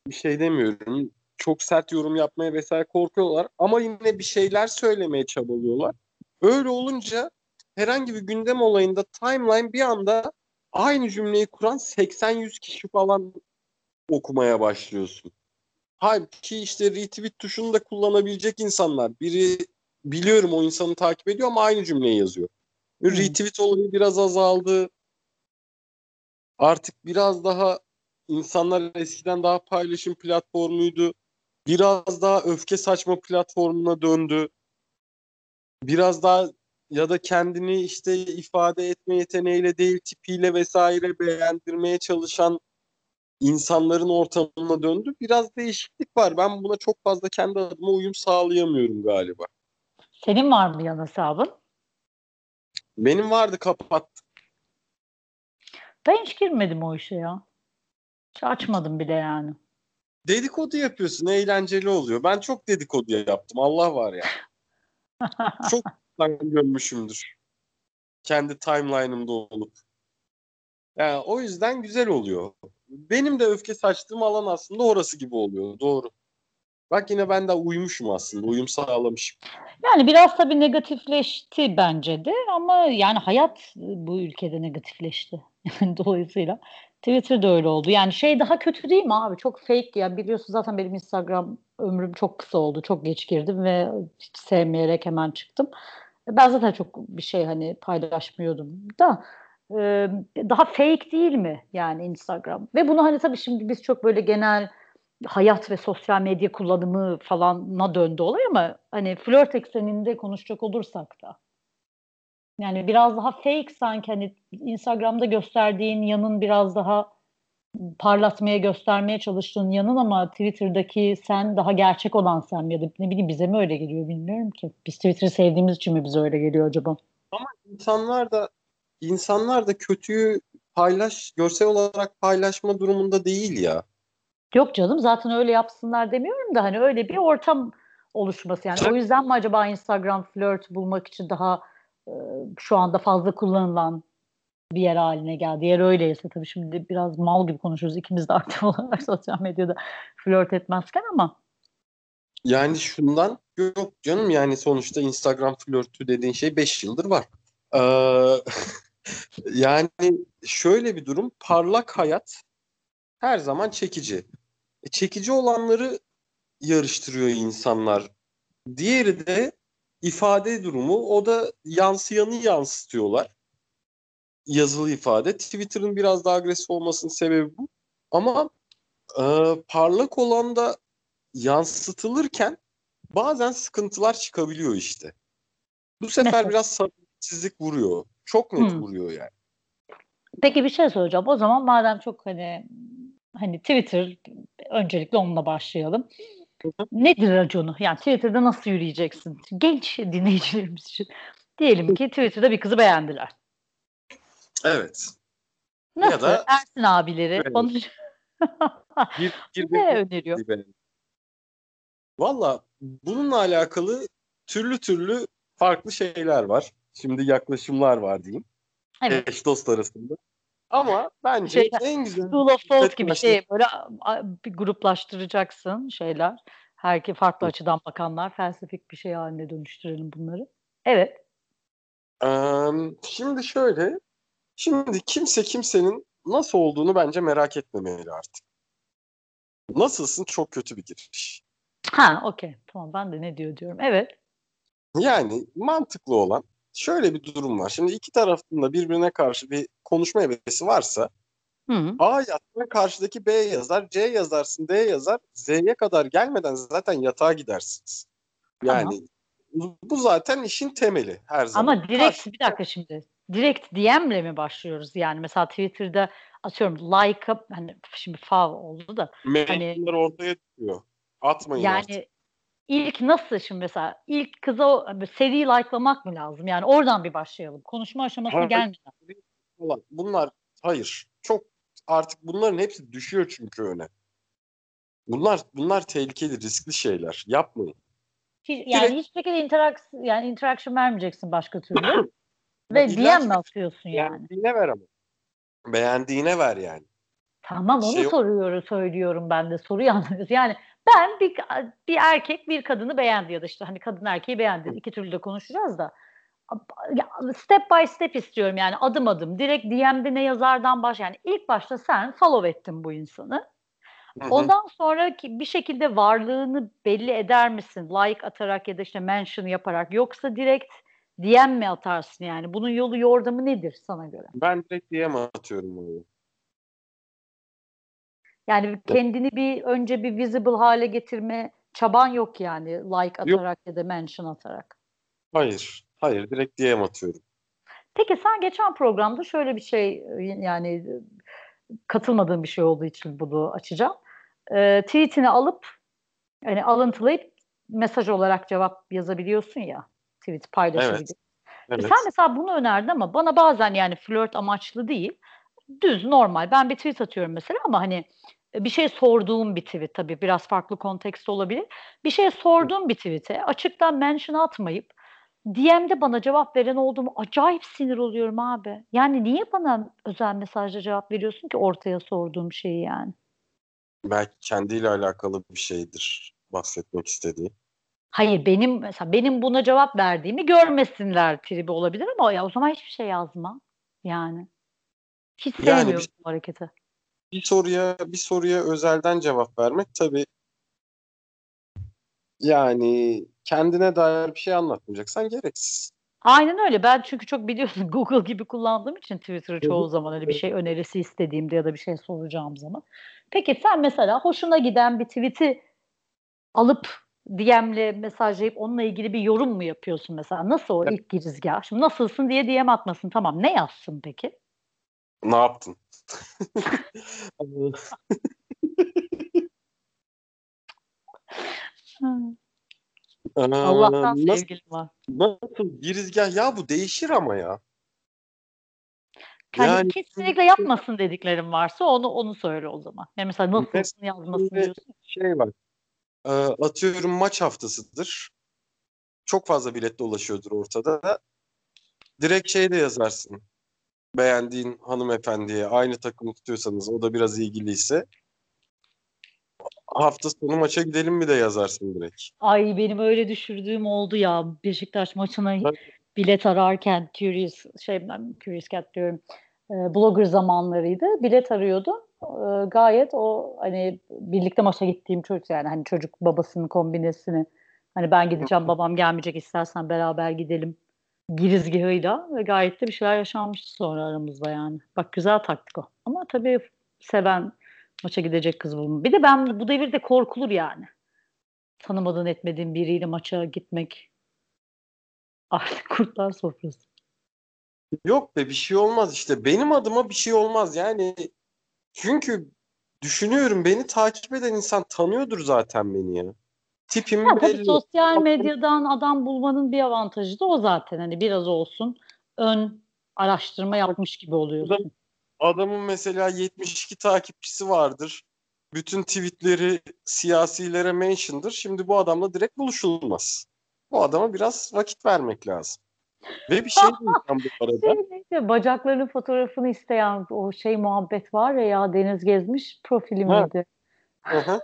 Bir şey demiyorum. Çok sert yorum yapmaya vesaire korkuyorlar. Ama yine bir şeyler söylemeye çabalıyorlar. Öyle olunca herhangi bir gündem olayında timeline bir anda aynı cümleyi kuran 80-100 kişi falan okumaya başlıyorsun. Halbuki işte retweet tuşunu da kullanabilecek insanlar. Biri biliyorum o insanı takip ediyor ama aynı cümleyi yazıyor. Hmm. Retweet olayı biraz azaldı. Artık biraz daha insanlar eskiden daha paylaşım platformuydu. Biraz daha öfke saçma platformuna döndü. Biraz daha ya da kendini işte ifade etme yeteneğiyle değil tipiyle vesaire beğendirmeye çalışan insanların ortamına döndü. Biraz değişiklik var. Ben buna çok fazla kendi adıma uyum sağlayamıyorum galiba. Senin var mı yan hesabın? Benim vardı kapattım. Ben hiç girmedim o işe ya. Hiç açmadım bile yani. Dedikodu yapıyorsun, eğlenceli oluyor. Ben çok dedikodu yaptım. Allah var ya. Çok ben görmüşümdür. Kendi timeline'ımda olup. Yani o yüzden güzel oluyor. Benim de öfke saçtığım alan aslında orası gibi oluyor. Doğru. Bak yine ben de uymuşum aslında. Uyum sağlamışım. Yani biraz tabii negatifleşti bence de ama yani hayat bu ülkede negatifleşti. Dolayısıyla Twitter da öyle oldu. Yani şey daha kötü değil mi abi? Çok fake ya. Biliyorsun zaten benim Instagram ömrüm çok kısa oldu. Çok geç girdim ve hiç sevmeyerek hemen çıktım. Ben zaten çok bir şey hani paylaşmıyordum da e, daha fake değil mi yani Instagram? Ve bunu hani tabii şimdi biz çok böyle genel hayat ve sosyal medya kullanımı falana döndü olay ama hani flört ekseninde konuşacak olursak da yani biraz daha fake sanki hani Instagram'da gösterdiğin yanın biraz daha parlatmaya göstermeye çalıştığın yanın ama Twitter'daki sen daha gerçek olan sen ya da ne bileyim bize mi öyle geliyor bilmiyorum ki. Biz Twitter'ı sevdiğimiz için mi bize öyle geliyor acaba? İnsanlar da insanlar da kötüyü paylaş görsel olarak paylaşma durumunda değil ya. Yok canım zaten öyle yapsınlar demiyorum da hani öyle bir ortam oluşması yani. O yüzden mi acaba Instagram flört bulmak için daha e, şu anda fazla kullanılan bir yer haline geldi. Eğer öyleyse tabii şimdi biraz mal gibi konuşuyoruz. İkimiz de aktif olarak sosyal medyada flört etmezken ama Yani şundan yok canım yani sonuçta Instagram flörtü dediğin şey 5 yıldır var. Ee, yani şöyle bir durum parlak hayat her zaman çekici. E, çekici olanları yarıştırıyor insanlar. Diğeri de ifade durumu o da yansıyanı yansıtıyorlar. Yazılı ifade. Twitter'ın biraz daha agresif olmasının sebebi bu. Ama e, parlak olan da yansıtılırken bazen sıkıntılar çıkabiliyor işte. Bu sefer biraz samimiyetsizlik vuruyor. Çok net Hmm. vuruyor yani. Peki bir şey soracağım. O zaman madem çok hani hani Twitter öncelikle onunla başlayalım. Nedir raconu? Yani Twitter'da nasıl yürüyeceksin? Genç dinleyicilerimiz için. Diyelim ki Twitter'da bir kızı beğendiler. Evet. Nasıl? da- Ersin abileri. Evet. Bir, bir, ne öneriyor? Valla bununla alakalı türlü türlü farklı şeyler var. Şimdi yaklaşımlar var diyeyim. Evet. Eş dost arasında. Ama bence şey, en güzel... School of Thought gibi şey böyle bir gruplaştıracaksın şeyler. Herki farklı Hı. açıdan bakanlar felsefik bir şey haline dönüştürelim bunları. Evet. Um, şimdi şöyle. Şimdi kimse kimsenin nasıl olduğunu bence merak etmemeli artık. Nasılsın çok kötü bir giriş. Ha okey. Tamam ben de ne diyor diyorum. Evet. Yani mantıklı olan şöyle bir durum var. Şimdi iki tarafında birbirine karşı bir konuşma hevesi varsa Hı. A yazsın karşıdaki B yazar, C yazarsın, D yazar. Z'ye kadar gelmeden zaten yatağa gidersiniz. Yani tamam. bu zaten işin temeli her zaman. Ama direkt Karşı... bir dakika şimdi. Direkt DM'le mi başlıyoruz? Yani mesela Twitter'da atıyorum like up hani şimdi fav oldu da. Hani, ortaya çıkıyor. Atmayın yani, artık ilk nasıl şimdi mesela ilk kıza seri likelamak mı lazım? Yani oradan bir başlayalım. Konuşma aşamasına gelmeden. Bunlar hayır. Çok artık bunların hepsi düşüyor çünkü öne. Bunlar bunlar tehlikeli, riskli şeyler. Yapmayın. Hiç, yani Direkt... hiç şekilde interaction yani interaction vermeyeceksin başka türlü. Ve DM mi atıyorsun yani? Beğendiğine ver ama. Beğendiğine ver yani. Tamam onu şey... soruyorum söylüyorum ben de soruyu anlıyoruz. Yani ben bir, bir erkek bir kadını beğendi ya da işte hani kadın erkeği beğendi. İki türlü de konuşacağız da. Step by step istiyorum yani adım adım. Direkt DM'de ne yazardan baş yani ilk başta sen follow ettin bu insanı. Ondan sonra bir şekilde varlığını belli eder misin? Like atarak ya da işte mention yaparak yoksa direkt DM mi atarsın yani? Bunun yolu yordamı nedir sana göre? Ben direkt DM atıyorum bunu. Yani kendini bir önce bir visible hale getirme çaban yok yani like atarak yok. ya da mention atarak. Hayır. Hayır. Direkt DM atıyorum. Peki sen geçen programda şöyle bir şey yani katılmadığım bir şey olduğu için bunu açacağım. E, tweetini alıp yani alıntılayıp mesaj olarak cevap yazabiliyorsun ya. Tweet paylaşabiliyorsun. Evet. Evet. Sen mesela bunu önerdin ama bana bazen yani flört amaçlı değil. Düz normal. Ben bir tweet atıyorum mesela ama hani bir şey sorduğum bir tweet tabii biraz farklı kontekst olabilir. Bir şey sorduğum bir tweet'e açıktan mention atmayıp DM'de bana cevap veren olduğumu acayip sinir oluyorum abi. Yani niye bana özel mesajla cevap veriyorsun ki ortaya sorduğum şeyi yani? Belki kendiyle alakalı bir şeydir bahsetmek istediği. Hayır benim mesela benim buna cevap verdiğimi görmesinler tribi olabilir ama ya o zaman hiçbir şey yazma. Yani. Hiç sevmiyorum yani bu hareketi bir soruya bir soruya özelden cevap vermek tabii yani kendine dair bir şey anlatmayacaksan gereksiz. Aynen öyle. Ben çünkü çok biliyorsun Google gibi kullandığım için Twitter'ı çoğu zaman öyle bir şey önerisi istediğimde ya da bir şey soracağım zaman. Peki sen mesela hoşuna giden bir tweet'i alıp DM'le mesajlayıp onunla ilgili bir yorum mu yapıyorsun mesela? Nasıl o ilk girizgah? Şimdi nasılsın diye DM atmasın. Tamam. Ne yazsın peki? Ne yaptın? Allah'tan nasıl, sevgilim var. Nasıl girizgah ya bu değişir ama ya. Yani, yani kesinlikle yapmasın dediklerim varsa onu onu söyle o zaman. Yani mesela nasılsın yazmasın diyorsun. Şey var. E, atıyorum maç haftasıdır. Çok fazla bilet dolaşıyordur ortada. Direkt şey de yazarsın beğendiğin hanımefendiye aynı takımı tutuyorsanız o da biraz ilgiliyse hafta sonu maça gidelim mi de yazarsın direkt. Ay benim öyle düşürdüğüm oldu ya Beşiktaş maçına evet. bilet ararken Curious şey ben Curious Cat diyorum e, blogger zamanlarıydı. Bilet arıyordu. E, gayet o hani birlikte maça gittiğim çocuk yani hani çocuk babasının kombinesini hani ben gideceğim babam gelmeyecek istersen beraber gidelim girizgahıyla ve gayet de bir şeyler yaşanmıştı sonra aramızda yani. Bak güzel taktik o. Ama tabii seven maça gidecek kız bulun. Bir de ben bu devirde korkulur yani. Tanımadığın etmediğin biriyle maça gitmek artık kurtlar sofrası. Yok be bir şey olmaz işte. Benim adıma bir şey olmaz yani. Çünkü düşünüyorum beni takip eden insan tanıyordur zaten beni ya tipim ya, belli. Tabii sosyal medyadan adam bulmanın bir avantajı da o zaten. Hani biraz olsun ön araştırma yapmış gibi oluyorsun. adamın mesela 72 takipçisi vardır. bütün tweetleri siyasilere mention'dır. Şimdi bu adamla direkt buluşulmaz. Bu adama biraz vakit vermek lazım. Ve bir şey diyeceğim bu arada. Şey bacaklarının fotoğrafını isteyen o şey muhabbet var ya ya Deniz Gezmiş profili miydi?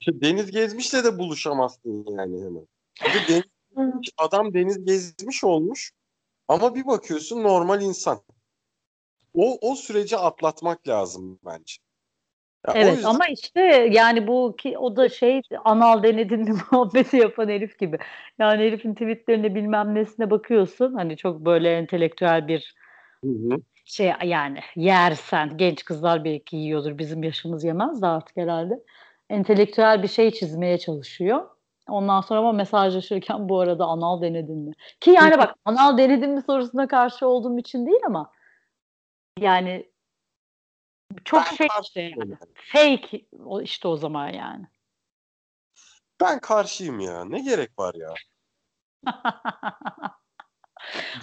İşte Deniz Gezmiş'le de buluşamazsın yani hemen. Bir de Deniz adam Deniz Gezmiş olmuş ama bir bakıyorsun normal insan. O, o süreci atlatmak lazım bence. Ya Evet yüzden ama işte yani bu ki o da şey anal denedin mi muhabbeti yapan herif gibi. Yani herifin tweetlerine bilmem nesine bakıyorsun hani çok böyle entelektüel bir Hı hı. şey yani yersen genç kızlar belki yiyordur bizim yaşımız yemez de artık herhalde. Entelektüel bir şey çizmeye çalışıyor. Ondan sonra ama mesajlaşırken bu arada anal denedin mi? Ki yani bak anal denedin mi sorusuna karşı olduğum için değil ama yani çok Ben şey işte yani. Fake işte o zaman yani. Ben karşıyım ya. Ne gerek var ya?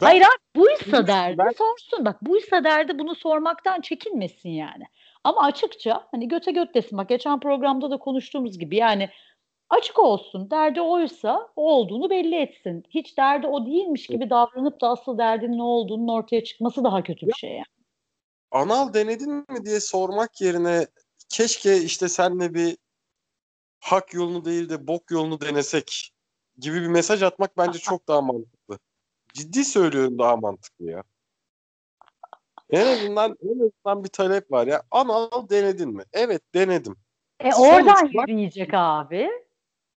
Ben- Hayır abi buysa derdi ben- sorsun. Bak buysa derdi bunu sormaktan çekinmesin yani. Ama açıkça hani göte göt desin. Bak geçen programda da konuştuğumuz gibi yani açık olsun. Derdi oysa o olduğunu belli etsin. Hiç derdi o değilmiş gibi davranıp da asıl derdinin ne olduğunun ortaya çıkması daha kötü bir şey yani. Anal denedin mi diye sormak yerine keşke işte senle bir hak yolunu değil de bok yolunu denesek gibi bir mesaj atmak bence çok daha mantıklı. Ciddi söylüyorum daha mantıklı ya. En azından en azından bir talep var ya. Anal denedin mi? Evet denedim. E Sonuç oradan yürüyecek abi.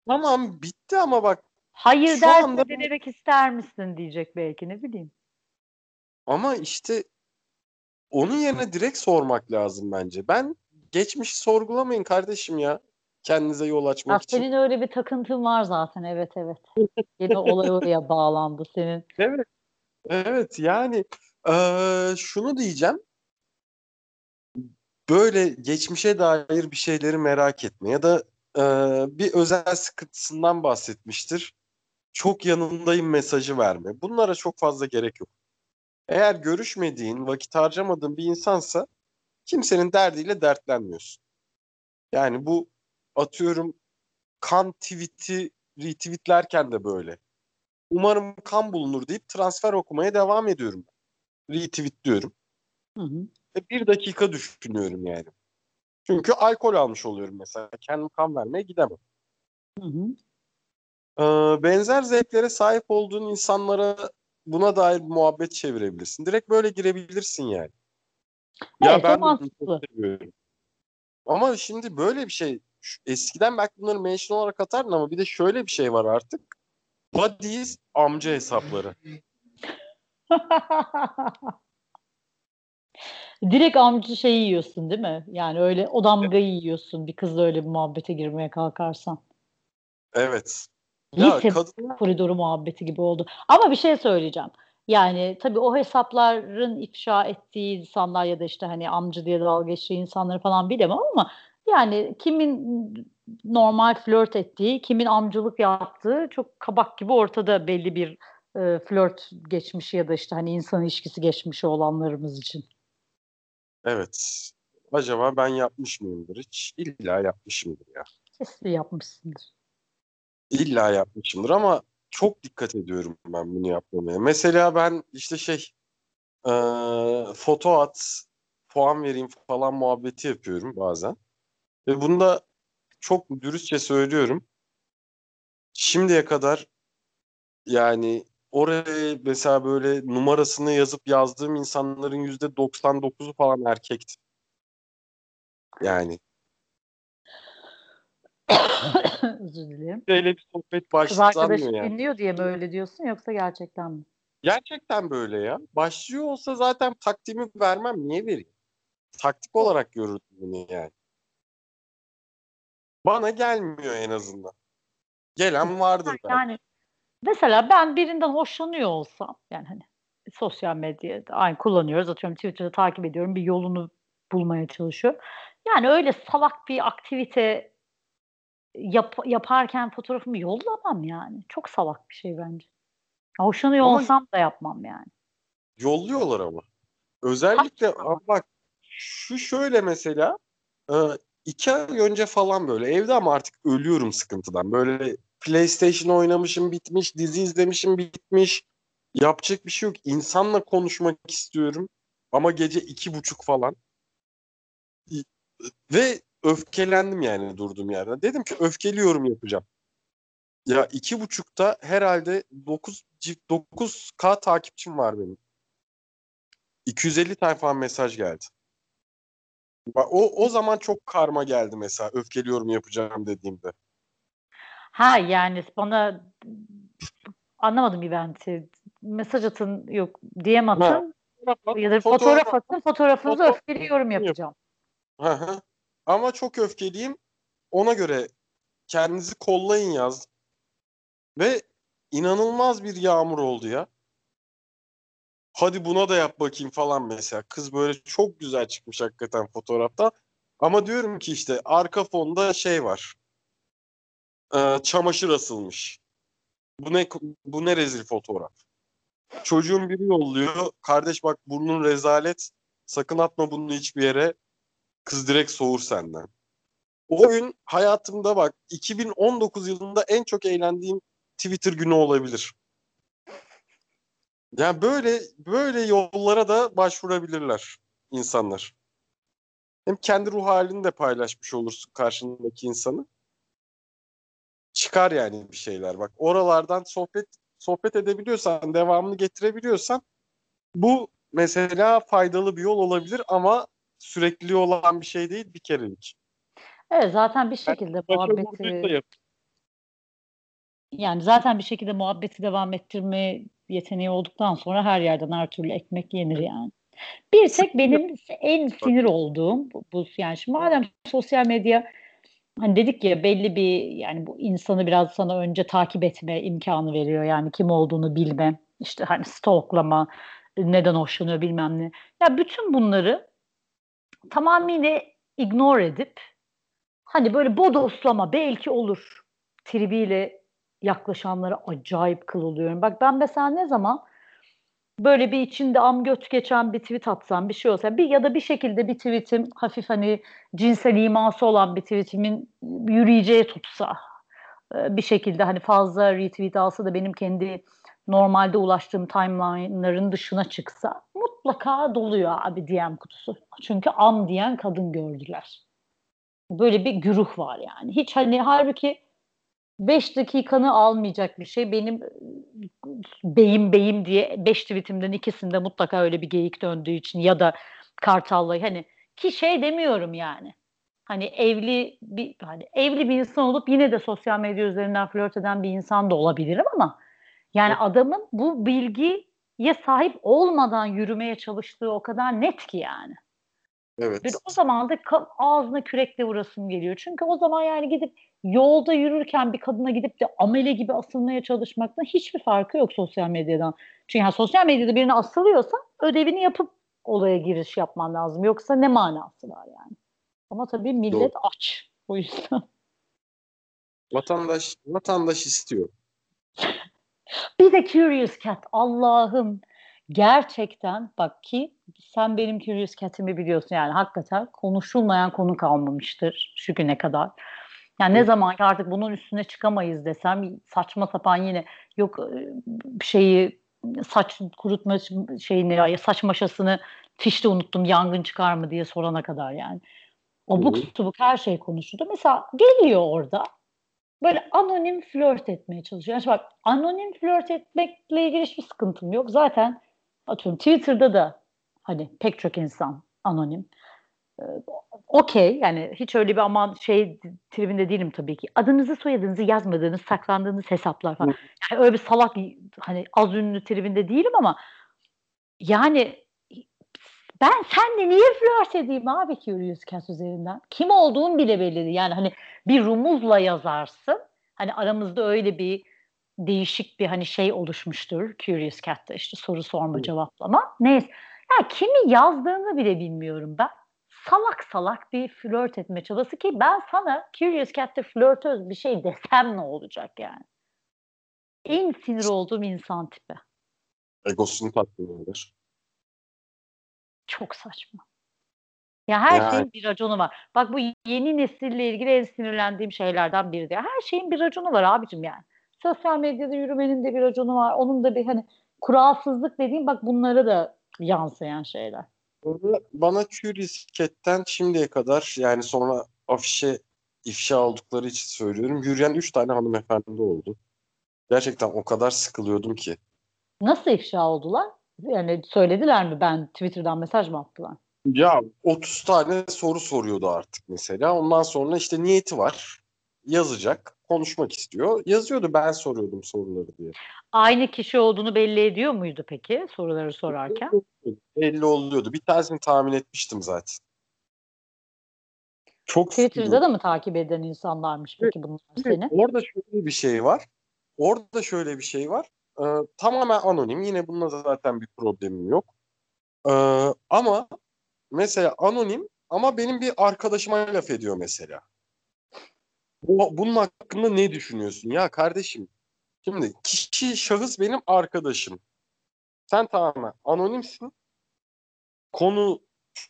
Tamam bitti ama bak Hayır derse anda denemek ister misin diyecek belki ne bileyim. ama işte onun yerine direkt sormak lazım bence. Ben geçmişi sorgulamayın kardeşim ya. Kendinize yol Ya açmak için. senin öyle bir takıntın var zaten evet evet. Yine olay oraya bağlandı senin. Evet. Evet yani eee, şunu diyeceğim. Böyle geçmişe dair bir şeyleri merak etme ya da eee, bir özel sıkıntısından bahsetmiştir. Çok yanındayım mesajı verme. Bunlara çok fazla gerek yok. Eğer görüşmediğin, vakit harcamadığın bir insansa kimsenin derdiyle dertlenmiyorsun. Yani bu atıyorum kan tweet'i retweetlerken de böyle. Umarım kan bulunur deyip transfer okumaya devam ediyorum. Retweet diyorum. Hı hı. Ve bir dakika düşünüyorum yani. Çünkü alkol almış oluyorum mesela. Kendim kan vermeye gidemem. Hı hı. Ee, benzer zevklere sahip olduğun insanlara buna dair bir muhabbet çevirebilirsin. Direkt böyle girebilirsin yani. Evet, o ben çok seviyorum. Ama şimdi böyle bir şey eskiden belki bunları mention olarak atardın ama bir de şöyle bir şey var artık. Buddies amca hesapları. Direkt amca şeyi yiyorsun değil mi? Yani öyle o damgayı yiyorsun bir kızla öyle bir muhabbete girmeye kalkarsan. Evet. Lise kadın koridoru muhabbeti gibi oldu. Ama bir şey söyleyeceğim. Yani tabii o hesapların ifşa ettiği insanlar ya da işte hani amca diye dalga geçtiği insanları falan bilemem ama yani kimin normal flört ettiği, kimin amcılık yaptığı çok kabak gibi ortada belli bir e, flört geçmişi ya da işte hani insan ilişkisi geçmişi olanlarımız için. evet. Acaba ben yapmış mıyımdır hiç? İlla yapmışımdır ya. Kesin yapmışsındır. İlla yapmışımdır ama çok dikkat ediyorum ben bunu yapmamaya. Mesela ben işte şey eee, foto at, puan vereyim falan muhabbeti yapıyorum bazen. Ve bunu da çok dürüstçe söylüyorum. Şimdiye kadar yani oraya mesela böyle numarasını yazıp yazdığım insanların yüzde 99'u falan erkekti. Yani Özür dilerim. böyle bir sohbet başlamıyor yani. dinliyor diye mi öyle diyorsun yoksa gerçekten mi? Gerçekten böyle ya. Başlıyor olsa zaten taktiğimi vermem. Niye vereyim? Taktik olarak görürdüm bunu yani. Bana gelmiyor en azından. Gelen vardır belki. Yani mesela ben birinden hoşlanıyor olsam yani hani sosyal medyada aynı kullanıyoruz atıyorum Twitter'da takip ediyorum bir yolunu bulmaya çalışıyor. Yani öyle salak bir aktivite yap, yaparken fotoğrafımı yollamam yani. Çok salak bir şey bence. Hoşlanıyor Ama- olsam da yapmam yani. Yolluyorlar ama. Özellikle. Aa, bak şu şöyle mesela e, iki ay önce falan böyle evde ama artık ölüyorum sıkıntıdan. Böyle PlayStation oynamışım bitmiş, dizi izlemişim bitmiş. Yapacak bir şey yok. İnsanla konuşmak istiyorum. Ama gece iki buçuk falan. Ve öfkelendim yani durduğum yerde. Dedim ki öfkeli yapacağım. Ya iki buçukta herhalde 9 9K takipçim var benim. 250 tane falan mesaj geldi. O, o zaman çok karma geldi mesela öfkeli yorum yapacağım dediğimde. Ha yani bana anlamadım bir ben. Mesaj atın yok DM atın ha. ya da fotoğraf, fotoğraf atın fotoğrafınızı fotoğraf, öfkeli yorum yapacağım. Hı hı. Ama çok öfkeliyim. Ona göre kendinizi kollayın yaz. Ve inanılmaz bir yağmur oldu ya. Hadi buna da yap bakayım falan mesela. Kız böyle çok güzel çıkmış hakikaten fotoğrafta. Ama diyorum ki işte arka fonda şey var. Ee, çamaşır asılmış. Bu ne bu ne rezil fotoğraf. Çocuğun biri yolluyor. Kardeş bak burnun rezalet. Sakın atma bunu hiçbir yere. Kız direkt soğur senden. O gün hayatımda bak 2019 yılında en çok eğlendiğim Twitter günü olabilir. Yani böyle böyle yollara da başvurabilirler insanlar. Hem kendi ruh halini de paylaşmış olursun karşındaki insanı. Çıkar yani bir şeyler bak. Oralardan sohbet sohbet edebiliyorsan, devamını getirebiliyorsan bu mesela faydalı bir yol olabilir ama sürekli olan bir şey değil bir kerelik. Evet zaten bir şekilde yani, muhabbeti yani zaten bir şekilde muhabbeti devam ettirme yeteneği olduktan sonra her yerden her türlü ekmek yenir yani. Bir tek benim en sinir olduğum bu, bu yani şimdi madem sosyal medya hani dedik ya belli bir yani bu insanı biraz sana önce takip etme imkanı veriyor yani kim olduğunu bilme işte hani stalklama neden hoşlanıyor bilmem ne. Ya bütün bunları tamamıyla ignore edip hani böyle bodoslama belki olur tribiyle yaklaşanlara acayip kıl oluyorum. Bak ben mesela ne zaman böyle bir içinde am göt geçen bir tweet atsam bir şey olsa bir ya da bir şekilde bir tweetim hafif hani cinsel iması olan bir tweetimin yürüyeceği tutsa bir şekilde hani fazla retweet alsa da benim kendi normalde ulaştığım timeline'ların dışına çıksa mutlaka doluyor abi DM kutusu. Çünkü am diyen kadın gördüler. Böyle bir güruh var yani. Hiç hani halbuki 5 dakikanı almayacak bir şey. Benim beyim beyim diye 5 tweetimden ikisinde mutlaka öyle bir geyik döndüğü için ya da Kartal'la hani ki şey demiyorum yani. Hani evli bir hani evli bir insan olup yine de sosyal medya üzerinden flört eden bir insan da olabilirim ama yani evet. adamın bu bilgiye sahip olmadan yürümeye çalıştığı o kadar net ki yani. Evet. Bir o zaman da ağzına kürekle vurasım geliyor. Çünkü o zaman yani gidip yolda yürürken bir kadına gidip de amele gibi asılmaya çalışmaktan hiçbir farkı yok sosyal medyadan. Çünkü yani sosyal medyada birine asılıyorsa ödevini yapıp olaya giriş yapman lazım. Yoksa ne manası var yani. Ama tabii millet Doğru. aç. O yüzden. Vatandaş vatandaş istiyor. Bir de Curious Cat. Allah'ım gerçekten bak ki sen benim Curious Cat'imi biliyorsun yani hakikaten konuşulmayan konu kalmamıştır şu güne kadar. Yani ne zaman ki artık bunun üstüne çıkamayız desem saçma sapan yine yok şeyi saç kurutma şeyini saç maşasını fişte unuttum yangın çıkar mı diye sorana kadar yani. Abuk subuk her şey konuşuldu. Mesela geliyor orada böyle anonim flört etmeye çalışıyor. Yani bak anonim flört etmekle ilgili hiçbir sıkıntım yok. Zaten atıyorum Twitter'da da hani pek çok insan anonim. Ee, Okey yani hiç öyle bir aman şey tribinde değilim tabii ki. Adınızı soyadınızı yazmadığınız saklandığınız hesaplar falan. Yani öyle bir salak hani az ünlü tribinde değilim ama yani ben senle niye flört edeyim abi Curious Cat üzerinden? Kim olduğum bile belli değil. Yani hani bir rumuzla yazarsın. Hani aramızda öyle bir değişik bir hani şey oluşmuştur Curious Cat'ta işte soru sorma cevaplama. Neyse. Ya kimi yazdığını bile bilmiyorum ben. Salak salak bir flört etme çabası ki ben sana Curious Cat'te flörtöz bir şey desem ne olacak yani? En sinir olduğum insan tipi. Egosunu tatmin eder. Çok saçma. Ya her Yani. şeyin bir raconu var. Bak bu yeni nesille ilgili en sinirlendiğim şeylerden biri de. Her şeyin bir raconu var abicim yani. Sosyal medyada yürümenin de bir raconu var. Onun da bir hani kuralsızlık dediğim bak bunlara da yansıyan şeyler. Bana, Cat'ten şimdiye kadar yani sonra afişe ifşa oldukları için söylüyorum. Yürüyen 3 tane hanımefendi oldu. Gerçekten o kadar sıkılıyordum ki. Nasıl ifşa oldular? Yani söylediler mi ben Twitter'dan mesaj mı attılar? Ya 30 tane soru soruyordu artık mesela. Ondan sonra işte niyeti var. Yazacak. Konuşmak istiyor. Yazıyordu ben soruyordum soruları diye. Aynı kişi olduğunu belli ediyor muydu peki soruları sorarken? Belli oluyordu. Bir tanesini tahmin etmiştim zaten. Çok Twitter'da da mı takip eden insanlarmış peki bunlar seni? Orada şöyle bir şey var. Orada şöyle bir şey var. Ee, tamamen anonim. Yine bununla zaten bir problemim yok. Ee, ama mesela anonim ama benim bir arkadaşıma laf ediyor mesela. Bu, bunun hakkında ne düşünüyorsun? Ya kardeşim şimdi kişi şahıs benim arkadaşım. Sen tamamen anonimsin. Konu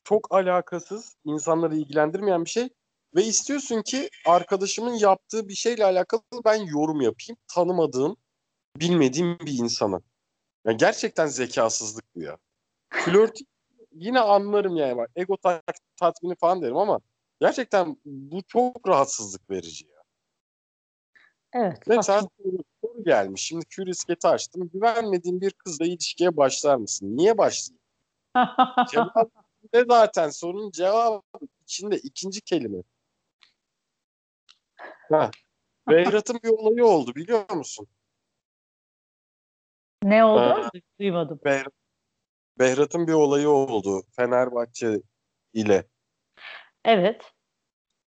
çok alakasız, insanları ilgilendirmeyen bir şey ve istiyorsun ki arkadaşımın yaptığı bir şeyle alakalı ben yorum yapayım. Tanımadığım, bilmediğim bir insana. Yani gerçekten zekasızlık bu ya. Flört yine anlarım yani bak ego tat- tatmini falan derim ama gerçekten bu çok rahatsızlık verici ya. Evet. Mesela soru, gelmiş. Şimdi Curious açtım. Güvenmediğin bir kızla ilişkiye başlar mısın? Niye başlayayım? Cevap ne zaten sorunun cevabı içinde ikinci kelime. Ha. Behrat'ın bir olayı oldu biliyor musun? Ne oldu? Ha. Duymadım. Behr- Behrat'ın bir olayı oldu Fenerbahçe ile. Evet.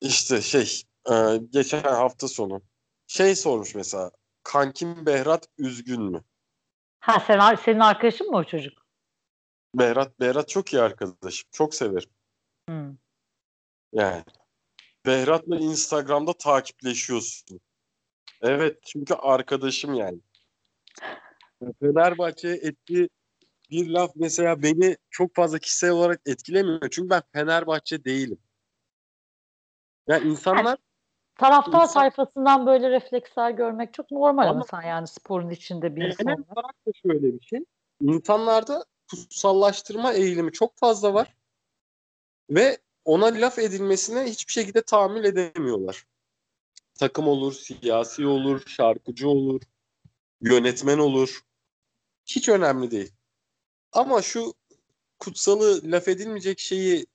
İşte şey e, geçen hafta sonu şey sormuş mesela kankim Behrat üzgün mü? Ha sen senin arkadaşın mı o çocuk? Behrat Behrat çok iyi arkadaşım. Çok severim. Hmm. Yani. Behrat'la Instagram'da takipleşiyorsun. Evet çünkü arkadaşım yani. Fenerbahçe'ye ettiği bir laf mesela beni çok fazla kişisel olarak etkilemiyor. Çünkü ben Fenerbahçe değilim. Yani insanlar Taraftar İnsan- sayfasından böyle refleksler görmek çok normal ama Ama- sen yani sporun içinde bir insan genel olarak da şöyle bir şey. İnsanlarda kutsallaştırma eğilimi çok fazla var. Ve ona laf edilmesine hiçbir şekilde tahammül edemiyorlar. Takım olur, siyasi olur, şarkıcı olur, yönetmen olur. Hiç önemli değil. Ama şu kutsalı laf edilmeyecek şeyi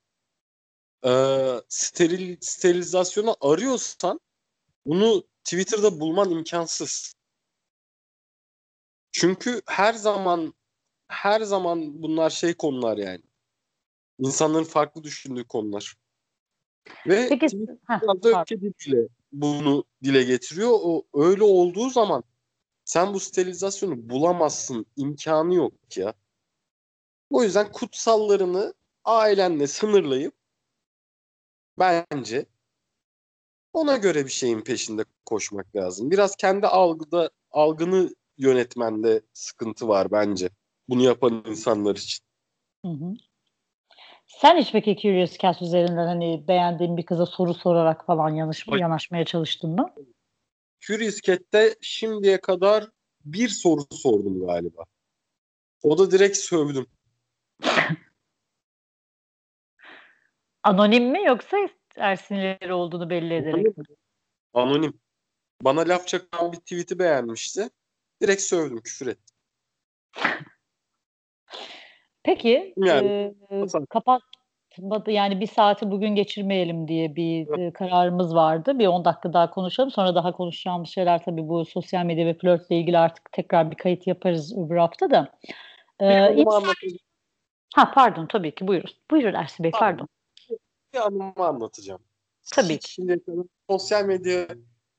e, steril sterilizasyona arıyorsan bunu Twitter'da bulman imkansız. Çünkü her zaman her zaman bunlar şey konular yani. İnsanların farklı düşündüğü konular. Ve Peki, Twitter heh, biraz da pardon. öfke diliyle bunu dile getiriyor. O öyle olduğu zaman sen bu sterilizasyonu bulamazsın. imkanı yok ya. O yüzden kutsallarını ailenle sınırlayıp bence ona göre bir şeyin peşinde koşmak lazım. Biraz kendi algıda algını yönetmende sıkıntı var bence. Bunu yapan insanlar için. Hı hı. Sen hiç peki Curious Cat üzerinden hani beğendiğin bir kıza soru sorarak falan Hayır. yanaşmaya çalıştın mı? Curious şimdiye kadar bir soru sordum galiba. O da direkt sövdüm. Anonim mi yoksa Ersinleri olduğunu belli ederek mi? Anonim. Bana laf çakan bir tweet'i beğenmişti. Direkt sövdüm, küfür ettim. Peki Yani, e, kapat. Yani bir saati bugün geçirmeyelim diye bir e, kararımız vardı. Bir 10 dakika daha konuşalım. Sonra daha konuşacağımız şeyler tabii bu sosyal medya ve flörtle ilgili artık tekrar bir kayıt yaparız öbür hafta da. E, anımı insan- ha pardon tabii ki buyurun. Buyurun Ersin Bey Pardon. Bir anımı anlatacağım. Tabii şimdiye kadar sosyal medya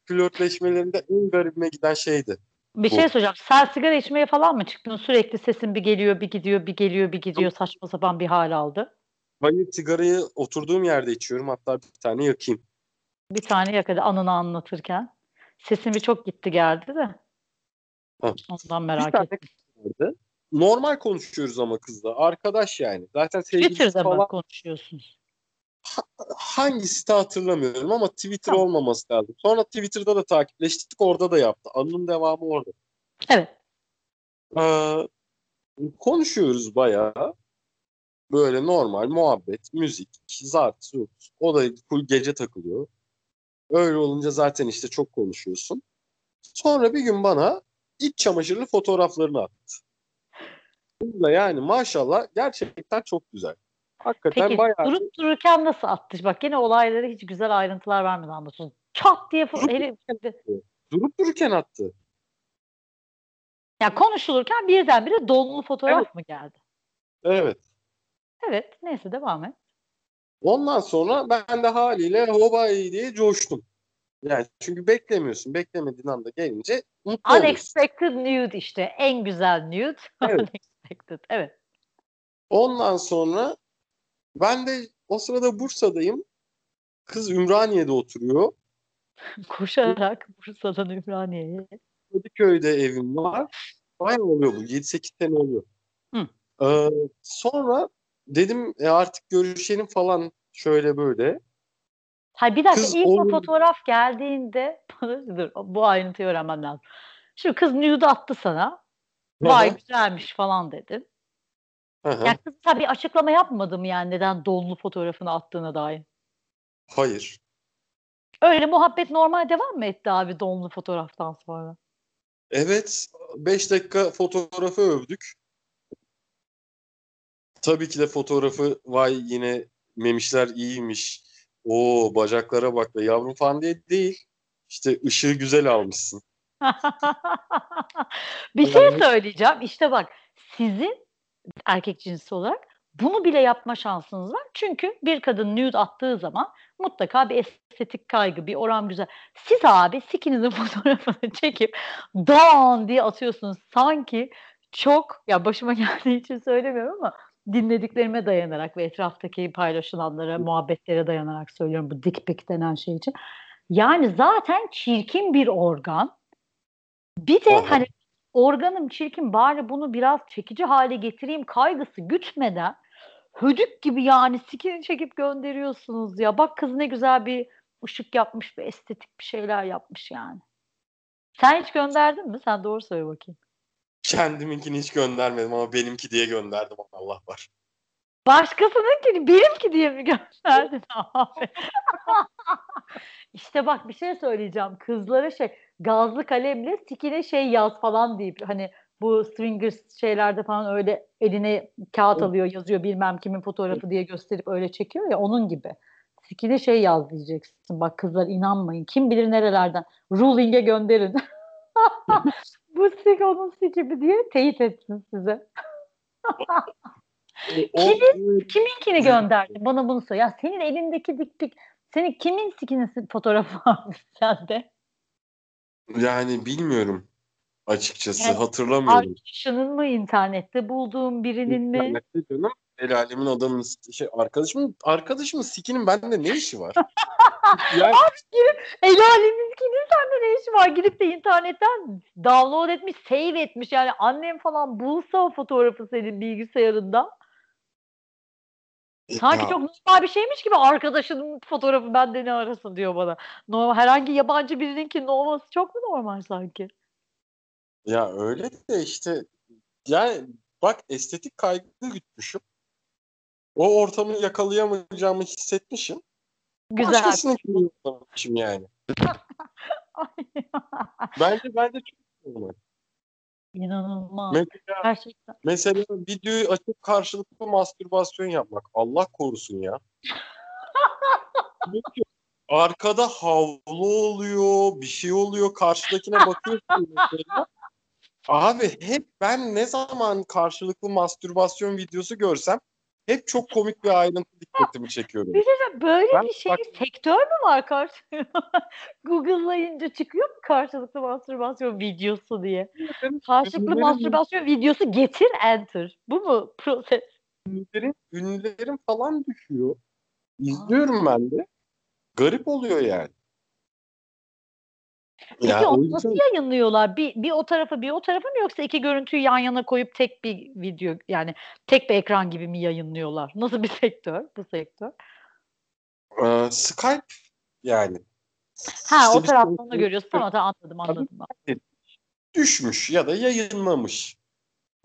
flörtleşmelerinde en garibime giden şeydi. Bir şey soracağım. Sen sigara içmeye falan mı çıktın? Sürekli sesin bir geliyor, bir gidiyor, bir geliyor, bir gidiyor. Saçma sapan bir hal aldı. Hayır sigarayı oturduğum yerde içiyorum. Hatta bir tane yakayım. Bir tane yakaladı anını anlatırken. Sesin bir çok gitti geldi de. Ha. Ondan merak ettim. Normal konuşuyoruz ama kızla. Arkadaş yani. Zaten sevgilisi Twitter'da mı falan konuşuyorsunuz? hangisi de hatırlamıyorum ama Twitter Tamam. olmaması lazım. Sonra Twitter'da da takipleştik. Orada da yaptı. Anının devamı orada. Evet. Ee, konuşuyoruz bayağı. Böyle normal muhabbet, müzik, zart, zurt. O da full gece takılıyor. Öyle olunca zaten işte çok konuşuyorsun. Sonra bir gün bana iç çamaşırlı fotoğraflarını attı. Bu da yani maşallah gerçekten çok güzel. Hakikaten Peki bayağı durup dururken nasıl attı? Bak yine olayları hiç güzel ayrıntılar vermeden anlatıyorsun. Çat diye Durup herif, durup dururken attı. ya konuşulurken birdenbire donlu fotoğraf mı geldi? Evet. Evet. Neyse devam et. Ondan sonra ben de haliyle hobay diye coştum. Yani çünkü beklemiyorsun. Beklemediğin anda gelince mutlu. Unexpected nude işte. En güzel nude. Evet. Unexpected. Evet. Ondan sonra ben de o sırada Bursa'dayım. Kız Ümraniye'de oturuyor. Koşarak Bursa'dan Ümraniye'ye. Kadıköy'de evim var. Bayağı oluyor bu. 7-8 sene oluyor. Hı. Ee, sonra dedim e, artık görüşelim falan şöyle böyle. Hayır bir dakika Kız ilk o fotoğraf geldiğinde dur bu ayrıntıyı öğrenmem lazım. Şimdi kız nude attı sana. Vay hı. güzelmiş falan dedin. Hı. Yani kız tabii açıklama yapmadı mı yani neden donlu fotoğrafını attığına dair? Hayır. Öyle muhabbet normal devam mı etti abi donlu fotoğraftan sonra? Evet. 5 dakika fotoğrafı övdük. Tabii ki de fotoğrafı vay yine memişler iyiymiş. O bacaklara bak da yavrum falan diye değil. İşte ışığı güzel almışsın. bir şey söyleyeceğim. İşte bak sizin erkek cinsi olarak bunu bile yapma şansınız var. Çünkü bir kadın nude attığı zaman mutlaka bir estetik kaygı, bir oran güzel. Siz abi sikinizin fotoğrafını çekip don diye atıyorsunuz. Sanki çok ya başıma geldiği için söylemiyorum ama dinlediklerime dayanarak ve etraftaki paylaşılanlara, muhabbetlere dayanarak söylüyorum bu dick pic denen şey için. Yani zaten çirkin bir organ. Bir de Aha. hani organım çirkin bari bunu biraz çekici hale getireyim kaygısı gütmeden hödük gibi yani sikini çekip gönderiyorsunuz ya. Bak kız ne güzel bir ışık yapmış bir estetik bir şeyler yapmış yani. Sen hiç gönderdin mi? Sen doğru söyle bakayım. Kendiminkini hiç göndermedim ama benimki diye gönderdim Allah var. Başkasınınkini benimki diye mi gönderdin abi? işte bak bir şey söyleyeceğim. Kızlara şey gazlı kalemle sikine şey yaz falan deyip hani bu stringers şeylerde falan öyle eline kağıt alıyor yazıyor bilmem kimin fotoğrafı diye gösterip öyle çekiyor ya onun gibi. Sikine şey yaz diyeceksin. Bak kızlar inanmayın. Kim bilir nerelerden. Ruling'e gönderin. bu sik onun sikibi diye teyit etsin size. O, Kiminkini gönderdin? Bana bunu söyle. Ya senin elindeki dik pik senin kimin sikinin fotoğrafı var sende? yani bilmiyorum açıkçası Yani hatırlamıyorum. Arkadaşının mı internette bulduğun birinin mi? İnternette canım el alemin adamın şey, arkadaşımın arkadaşımın sikinin bende ne işi var? yani El aleminkinin sende ne işi var? Gidip de internetten download etmiş, save etmiş. Yani annem falan bulsa o fotoğrafı senin bilgisayarında. Sanki Ya, çok normal bir şeymiş gibi arkadaşının fotoğrafı bende ne arasın diyor bana. Normal, herhangi yabancı birininki olması çok mu normal sanki? ya öyle de işte yani bak estetik kaygı gütmüşüm. O ortamı yakalayamayacağımı hissetmişim. Güzel. Başkasınınkini yakalamışım yani. Bence bence çok normal. İnanılmaz. Mesela, Gerçekten. mesela videoyu açıp karşılıklı mastürbasyon yapmak. Allah korusun ya. Arkada havlu oluyor, bir şey oluyor, karşıdakine bakıyorsun mesela. Abi hep ben ne zaman karşılıklı mastürbasyon videosu görsem hep çok komik bir ayrıntı dikkatimi çekiyorum. Bir de böyle Ben bir şey bak- sektör mü var karşı? Google'layınca çıkıyor mu karşılıklı mastürbasyon videosu diye? Karşılıklı mastürbasyon videosu getir enter. Bu mu proses? ünlülerin, ünlülerin falan düşüyor. İzliyorum ben de. Garip oluyor yani. Peki Ya onu yüzden- nasıl yayınlıyorlar? Bir, bir o tarafa bir o tarafa mı yoksa iki görüntüyü yan yana koyup tek bir video yani tek bir ekran gibi mi yayınlıyorlar? Nasıl bir sektör bu sektör? Ee, Skype yani. Ha İşte o taraftan şey- da görüyorsun. Tamam tamam anladım anladım. düşmüş ya da yayınlamış.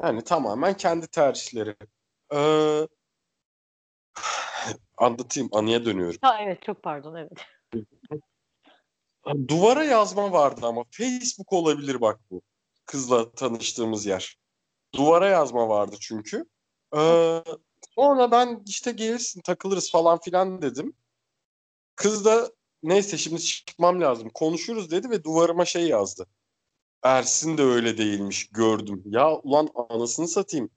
Yani tamamen kendi tercihleri. Ee, anlatayım, anıya dönüyorum. Ha evet çok pardon evet. Duvara yazma vardı ama Facebook olabilir bak bu. Kızla tanıştığımız yer. Duvara yazma vardı çünkü. Ee, sonra ben işte gelirsin takılırız falan filan dedim. Kız da neyse şimdi çıkmam lazım konuşuruz dedi ve duvarıma şey yazdı. Ersin de öyle değilmiş gördüm. Ya ulan anasını satayım.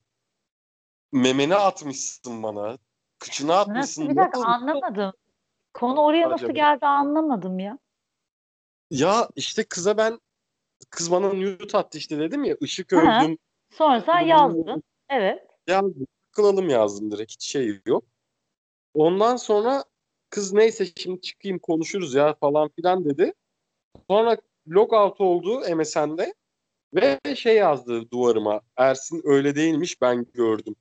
Memeni atmışsın bana. Kıçına atmışsın. Nasıl bir dakika anlamadım. Konu oraya nasıl Acaba? geldi anlamadım ya. Ya işte kıza ben kız bana nude attı işte dedim ya ışık öldüm Sonra sen yazdın. Evet. yazdım. Takılalım yazdım direkt hiç şey yok. Ondan sonra kız neyse şimdi çıkayım konuşuruz ya falan filan dedi. Sonra logout oldu MSN'de ve şey yazdı duvarıma. Ersin öyle değilmiş ben gördüm.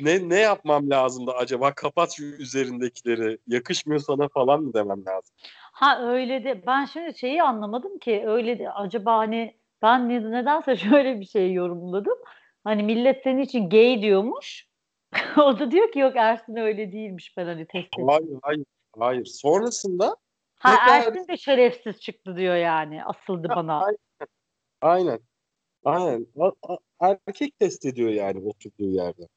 Ne ne yapmam lazımdı acaba? Kapat şu üzerindekileri. Yakışmıyor sana falan mı demem lazım? Ha öyle de ben şimdi şeyi anlamadım ki öyle de acaba hani ben ne- nedense şöyle bir şey yorumladım. Hani millet senin için gay diyormuş. o da diyor ki yok Ersin öyle değilmiş ben hani test ettim. Hayır, hayır, hayır. Sonrasında Ha Ersin de şerefsiz çıktı diyor yani asıldı bana. Aynen. Aynen. Aynen. A- a- erkek test ediyor yani oturduğu yerde.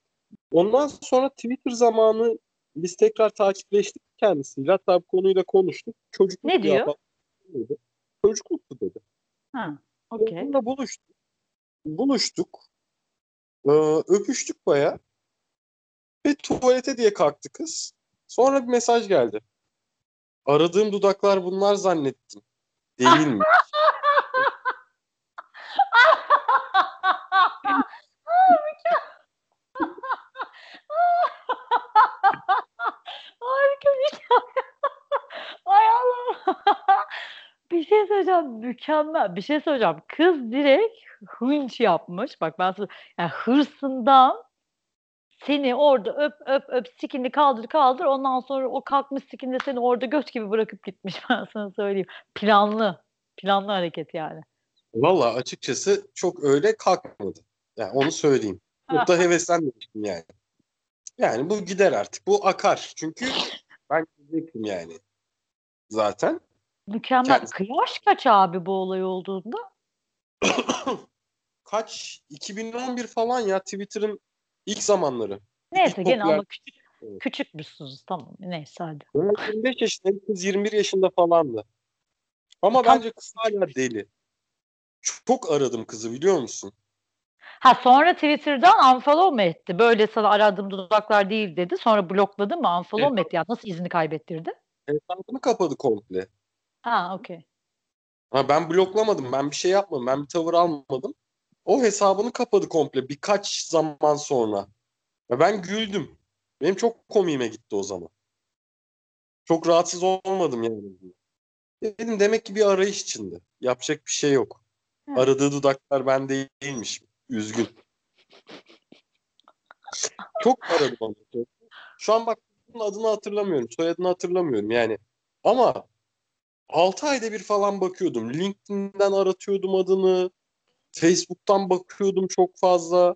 Ondan sonra Twitter zamanı biz tekrar takipleştik kendisiyle. Hatta bu konuyu da konuştuk. Çocukluk Ne diyor? ya- dedi. Çocukluktu dedi. Ha okey. Onunla buluştuk. Buluştuk. Ee, öpüştük baya. Ve tuvalete diye kalktı kız. Sonra bir mesaj geldi. Aradığım dudaklar bunlar zannettim. Değil mi? Harika bir şey. Ay Allah'ım. Bir şey söyleyeceğim. Mükemmel. Bir şey söyleyeceğim. Kız direkt hınç yapmış. Bak ben sana, yani hırsından seni orada öp öp öp sikini kaldır kaldır ondan sonra o kalkmış sikinde seni orada göt gibi bırakıp gitmiş ben sana söyleyeyim. Planlı. Planlı hareket yani. Valla açıkçası çok öyle kalkmadı. Yani onu söyleyeyim. Çok da heveslenmemiştim yani. Yani bu gider artık. Bu akar. Çünkü ben gidecektim yani. Zaten. Mükemmel. Kendisi- Yaş kaç abi bu olay olduğunda? Kaç? 2011 falan ya Twitter'ın ilk zamanları. Neyse İlk gene popüler- ama küçük, Evet. küçükmüşsünüz tamam neyse hadi. Ben 25 yaşındayım. Kız 21 yaşında falandı. Ama Tam- bence kız hala deli. Çok aradım kızı biliyor musun? Ha sonra Twitter'dan unfollow mu etti? Böyle sana aradığım dudaklar değil dedi. Sonra blokladı mı? Unfollow mu etti? Ya nasıl izini kaybettirdi? Hesabını kapadı komple. Ha okey. Ha, ben bloklamadım. Ben bir şey yapmadım. Ben bir tavır almadım. O hesabını kapadı komple birkaç zaman sonra. Ben güldüm. Benim çok komiğime gitti o zaman. Çok rahatsız olmadım yani. Dedim demek ki bir arayış içinde. Yapacak bir şey yok. Hı. Aradığı dudaklar ben değilmiş. Üzgün. Çok aradım. Şu an bak bunun adını hatırlamıyorum. Soyadını hatırlamıyorum yani. Ama 6 ayda bir falan bakıyordum. LinkedIn'den aratıyordum adını. Facebook'tan bakıyordum çok fazla.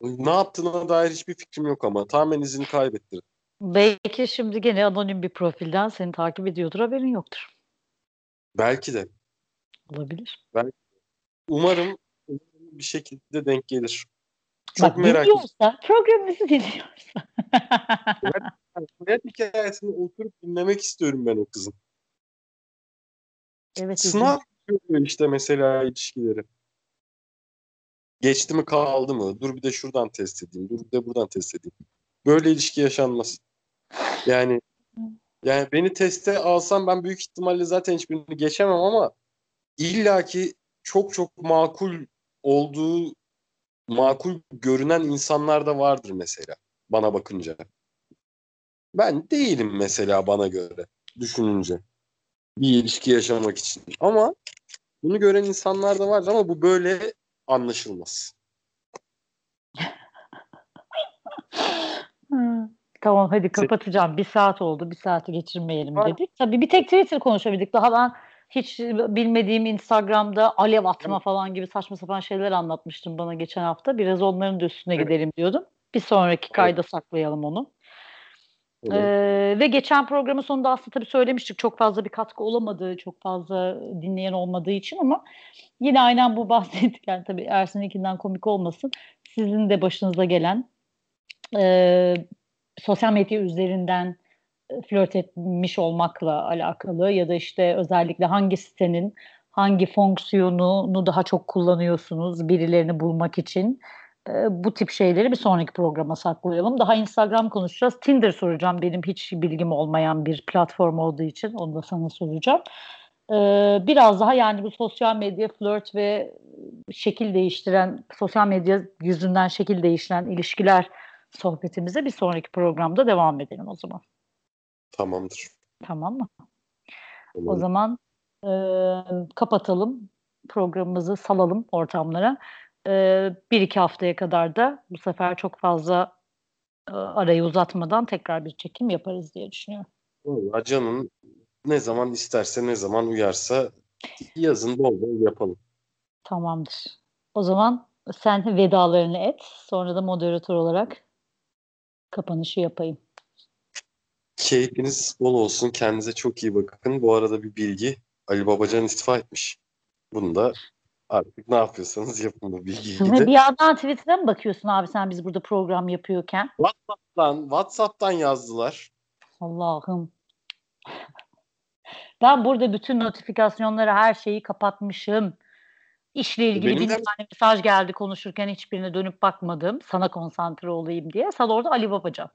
Ne yaptığına dair hiçbir fikrim yok ama. Tamamen izini kaybettirdim. Belki şimdi gene anonim bir profilden seni takip ediyordur haberin yoktur. Belki de. Olabilir. Umarım bir şekilde denk gelir. Çok Bak merak ediyorum. programımızı dinliyorsa. Hayat hikayesini oturup dinlemek istiyorum ben o kızın. Evet. Sınav yapıyor işte mesela ilişkileri. Geçti mi kaldı mı? Dur bir de şuradan test edeyim. Dur bir de buradan test edeyim. Böyle ilişki yaşanmaz. Yani yani beni teste alsam ben büyük ihtimalle zaten hiçbirini geçemem ama illaki çok çok makul olduğu makul görünen insanlar da vardır mesela bana bakınca. Ben değilim mesela bana göre düşününce bir ilişki yaşamak için. Ama bunu gören insanlar da vardır ama bu böyle anlaşılmaz. Hmm. tamam hadi kapatacağım. Bir saat oldu. Bir saati geçirmeyelim dedik. Tabii bir tek Twitter konuşabildik. Daha ben hiç bilmediğim Instagram'da alev atma falan gibi saçma sapan şeyler anlatmıştım bana geçen hafta. Biraz onların da üstüne evet. gidelim diyordum. Bir sonraki kayda evet. saklayalım onu. Ee, ve geçen programın sonunda aslında tabii söylemiştik çok fazla bir katkı olamadığı, çok fazla dinleyen olmadığı için ama yine aynen bu bahsettik. Yani tabii Ersin'inkinden komik olmasın. Sizin de başınıza gelen e, sosyal medya üzerinden flört etmiş olmakla alakalı ya da işte özellikle hangi sitenin hangi fonksiyonunu daha çok kullanıyorsunuz birilerini bulmak için bu tip şeyleri bir sonraki programa saklayalım. Daha Instagram konuşacağız. Tinder soracağım. Benim hiç bilgim olmayan bir platform olduğu için onu da sana soracağım. biraz daha yani bu sosyal medya flört ve şekil değiştiren, sosyal medya yüzünden şekil değiştiren ilişkiler sohbetimize bir sonraki programda devam edelim o zaman. Tamamdır. Tamam mı? Tamam. O zaman e, kapatalım programımızı salalım ortamlara. E, bir iki haftaya kadar da bu sefer çok fazla e, arayı uzatmadan tekrar bir çekim yaparız diye düşünüyorum. Vallahi canım ne zaman isterse ne zaman uyarsa yazın bol bol yapalım. Tamamdır. O zaman sen vedalarını et. Sonra da moderatör olarak kapanışı yapayım. Keyfiniz bol olsun. Kendinize çok iyi bakın. Bu arada bir bilgi. Ali Babacan istifa etmiş. Bunu da artık ne yapıyorsanız yapın bu bilgiyi de. Bir yandan Twitter'a mı bakıyorsun abi sen biz burada program yapıyorken? WhatsApp'tan, WhatsApp'tan yazdılar. Allah'ım. Ben burada bütün notifikasyonları her şeyi kapatmışım. İşle ilgili Benim bin de... tane mesaj geldi konuşurken hiçbirine dönüp bakmadım. Sana konsantre olayım diye. Sen orada Ali Babacan.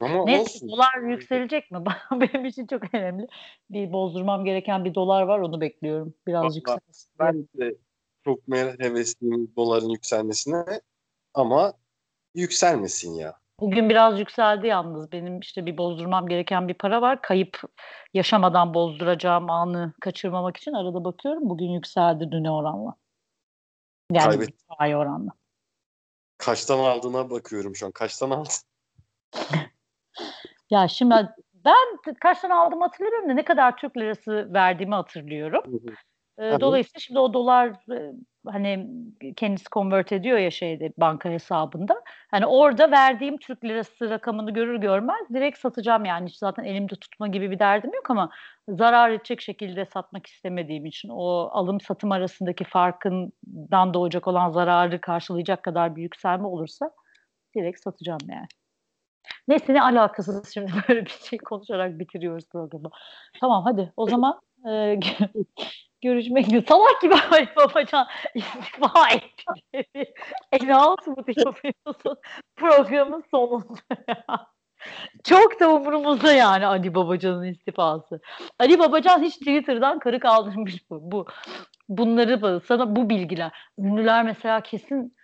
Ama ne olsun. dolar yükselecek mi? Benim için çok önemli. Bir bozdurmam gereken bir dolar var onu bekliyorum. Biraz yükselsin. Ben de çok hevesliyim doların yükselmesine ama yükselmesin ya. Bugün biraz yükseldi yalnız. Benim işte bir bozdurmam gereken bir para var. Kayıp yaşamadan bozduracağım anı kaçırmamak için arada bakıyorum. Bugün yükseldi düne oranla. Yani Kaybet. ay oranla. Kaçtan aldığına bakıyorum şu an. Kaçtan aldın? Ya şimdi ben kaçtan aldım hatırlıyorum da ne kadar Türk lirası verdiğimi hatırlıyorum. Hı Dolayısıyla şimdi o dolar hani kendisi convert ediyor ya şeyde banka hesabında. Hani orada verdiğim Türk lirası rakamını görür görmez direkt satacağım yani. Hiç zaten elimde tutma gibi bir derdim yok ama zarar edecek şekilde satmak istemediğim için o alım satım arasındaki farkından doğacak olan zararı karşılayacak kadar bir yükselme olursa direkt satacağım yani. Neyse ne alakasız şimdi böyle bir şey konuşarak bitiriyoruz programı. Tamam hadi o zaman e, görüşmek üzere. Salak gibi Ali Babacan istifa etti. Announce mı yapıyorsun programın sonunda Çok da umurumuzda yani Ali Babacan'ın istifası. Ali Babacan hiç Twitter'dan karı kaldırmış bu. bu. Bunları sana bu bilgiler. Ünlüler mesela kesin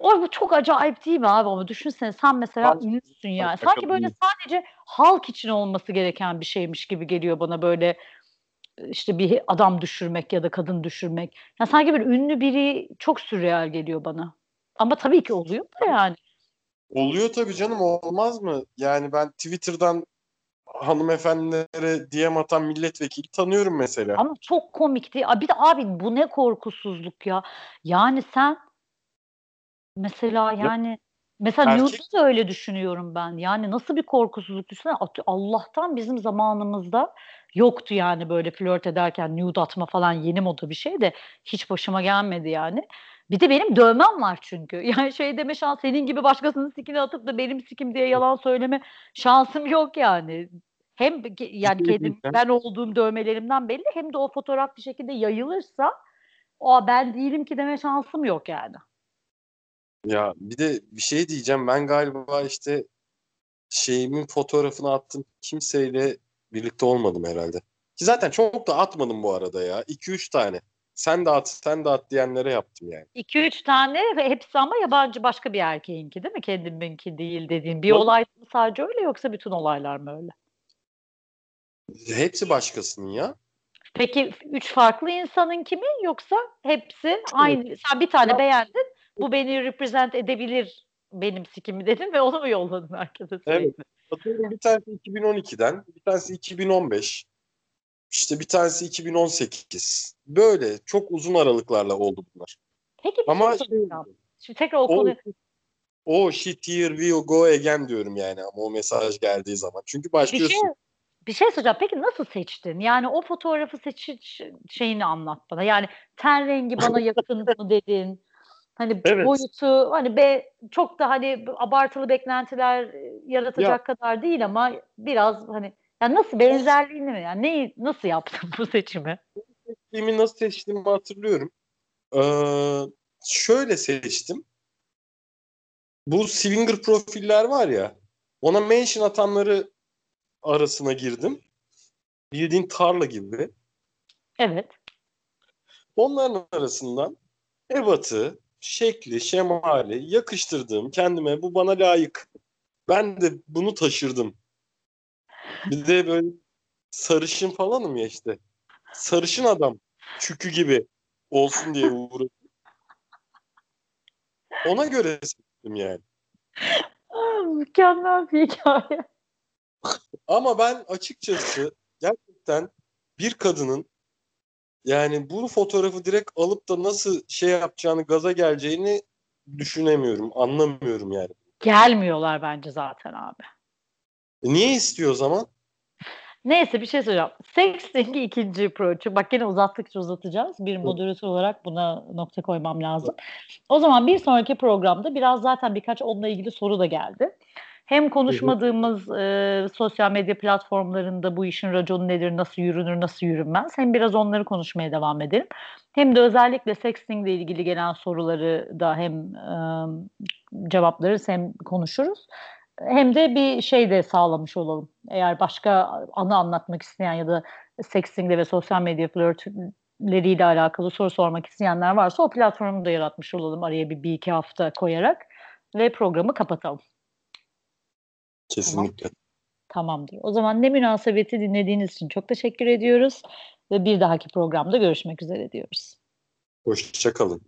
o bu çok acayip değil mi abi ama düşünsene sen mesela ben, ünlüsün yani. Sanki böyle sadece halk için olması gereken bir şeymiş gibi geliyor bana böyle işte bir adam düşürmek ya da kadın düşürmek. Yani sanki bir ünlü biri çok sürreal geliyor bana. Ama tabii ki oluyor da yani. Oluyor tabii canım olmaz mı? Yani ben Twitter'dan hanımefendilere DM atan milletvekili tanıyorum mesela. Ama çok komikti. Bir de abi bu ne korkusuzluk ya. Yani sen Mesela yani mesela Erkek... Nude'da da öyle düşünüyorum ben. Yani nasıl bir korkusuzluk düşünsene. Allah'tan bizim zamanımızda yoktu yani böyle flört ederken nude atma falan yeni moda bir şey de hiç başıma gelmedi yani. Bir de benim dövmem var çünkü. Yani şey deme şans senin gibi başkasının sikini atıp da benim sikim diye yalan söyleme şansım yok yani. Hem yani kendim ben olduğum dövmelerimden belli hem de o fotoğraf bir şekilde yayılırsa o ben değilim ki deme şansım yok yani. Ya bir de bir şey diyeceğim. Ben galiba işte şeyimin fotoğrafını attım. Kimseyle birlikte olmadım herhalde. Ki zaten çok da atmadım bu arada ya. 2-3 tane. Sen de at, sen de at diyenlere yaptım yani. 2-3 tane ve hepsi ama yabancı başka bir erkeğinki değil mi? Kendiminki değil dediğin. Bir olay mı sadece öyle yoksa bütün olaylar mı öyle? Hepsi başkasının ya. Peki üç farklı insanın kimi yoksa hepsi aynı? Sen bir tane beğendin bu beni represent edebilir benim sikimi dedin ve onu mu yolladın sürekli? Evet. Atıyorum bir tanesi 2012'den, bir tanesi 2015, işte bir tanesi 2018. Böyle çok uzun aralıklarla oldu bunlar. Peki bir Ama şey şey, soracağım. Şimdi tekrar o konuyu o shit here will go again diyorum yani ama o mesaj geldiği zaman. Çünkü bir başlıyorsun. şey bir şey soracağım. Peki nasıl seçtin? Yani o fotoğrafı seçiş şeyini anlat bana. Yani ten rengi bana yakın mı dedin? Hani Evet. boyutu hani be çok da hani abartılı beklentiler e, yaratacak kadar değil ama biraz hani yani nasıl benzerliğini mi? Yani neyi nasıl yaptın bu seçimi? Filmi nasıl seçtiğimi hatırlıyorum. Ee, şöyle seçtim. Bu swinger profiller var ya ona mention atanları arasına girdim. Bildiğin tarla gibi. Evet. Onların arasından ebatı, şekli, şemali yakıştırdığım kendime bu bana layık. Ben de bunu taşırdım. Bir de böyle sarışın falanım ya işte. Sarışın adam çükü gibi olsun diye uğraştım. Ona göre seçtim yani. Aa, mükemmel bir hikaye. Ama ben açıkçası gerçekten bir kadının yani bu fotoğrafı direkt alıp da nasıl şey yapacağını, gaza geleceğini düşünemiyorum, anlamıyorum yani. Gelmiyorlar bence zaten abi. E niye istiyor o zaman? Neyse bir şey söyleyeceğim. Sexting'i ikinci approach'u. Bak yine uzattıkça uzatacağız. Bir moderatör olarak buna nokta koymam lazım. O zaman bir sonraki programda biraz zaten birkaç onunla ilgili soru da geldi. Hem konuşmadığımız e, sosyal medya platformlarında bu işin raconu nedir, nasıl yürünür, nasıl yürünmez. Hem biraz onları konuşmaya devam edelim. Hem de özellikle sexting ile ilgili gelen soruları da hem e, cevaplarız hem konuşuruz hem de bir şey de sağlamış olalım. Eğer başka anı anlatmak isteyen ya da sextingle ve sosyal medya flörtleriyle alakalı soru sormak isteyenler varsa o platformu da yaratmış olalım araya bir, bir iki hafta koyarak ve programı kapatalım. Kesinlikle. Tamamdır. O zaman ne münasebeti dinlediğiniz için çok teşekkür ediyoruz ve bir dahaki programda görüşmek üzere diyoruz. Hoşçakalın.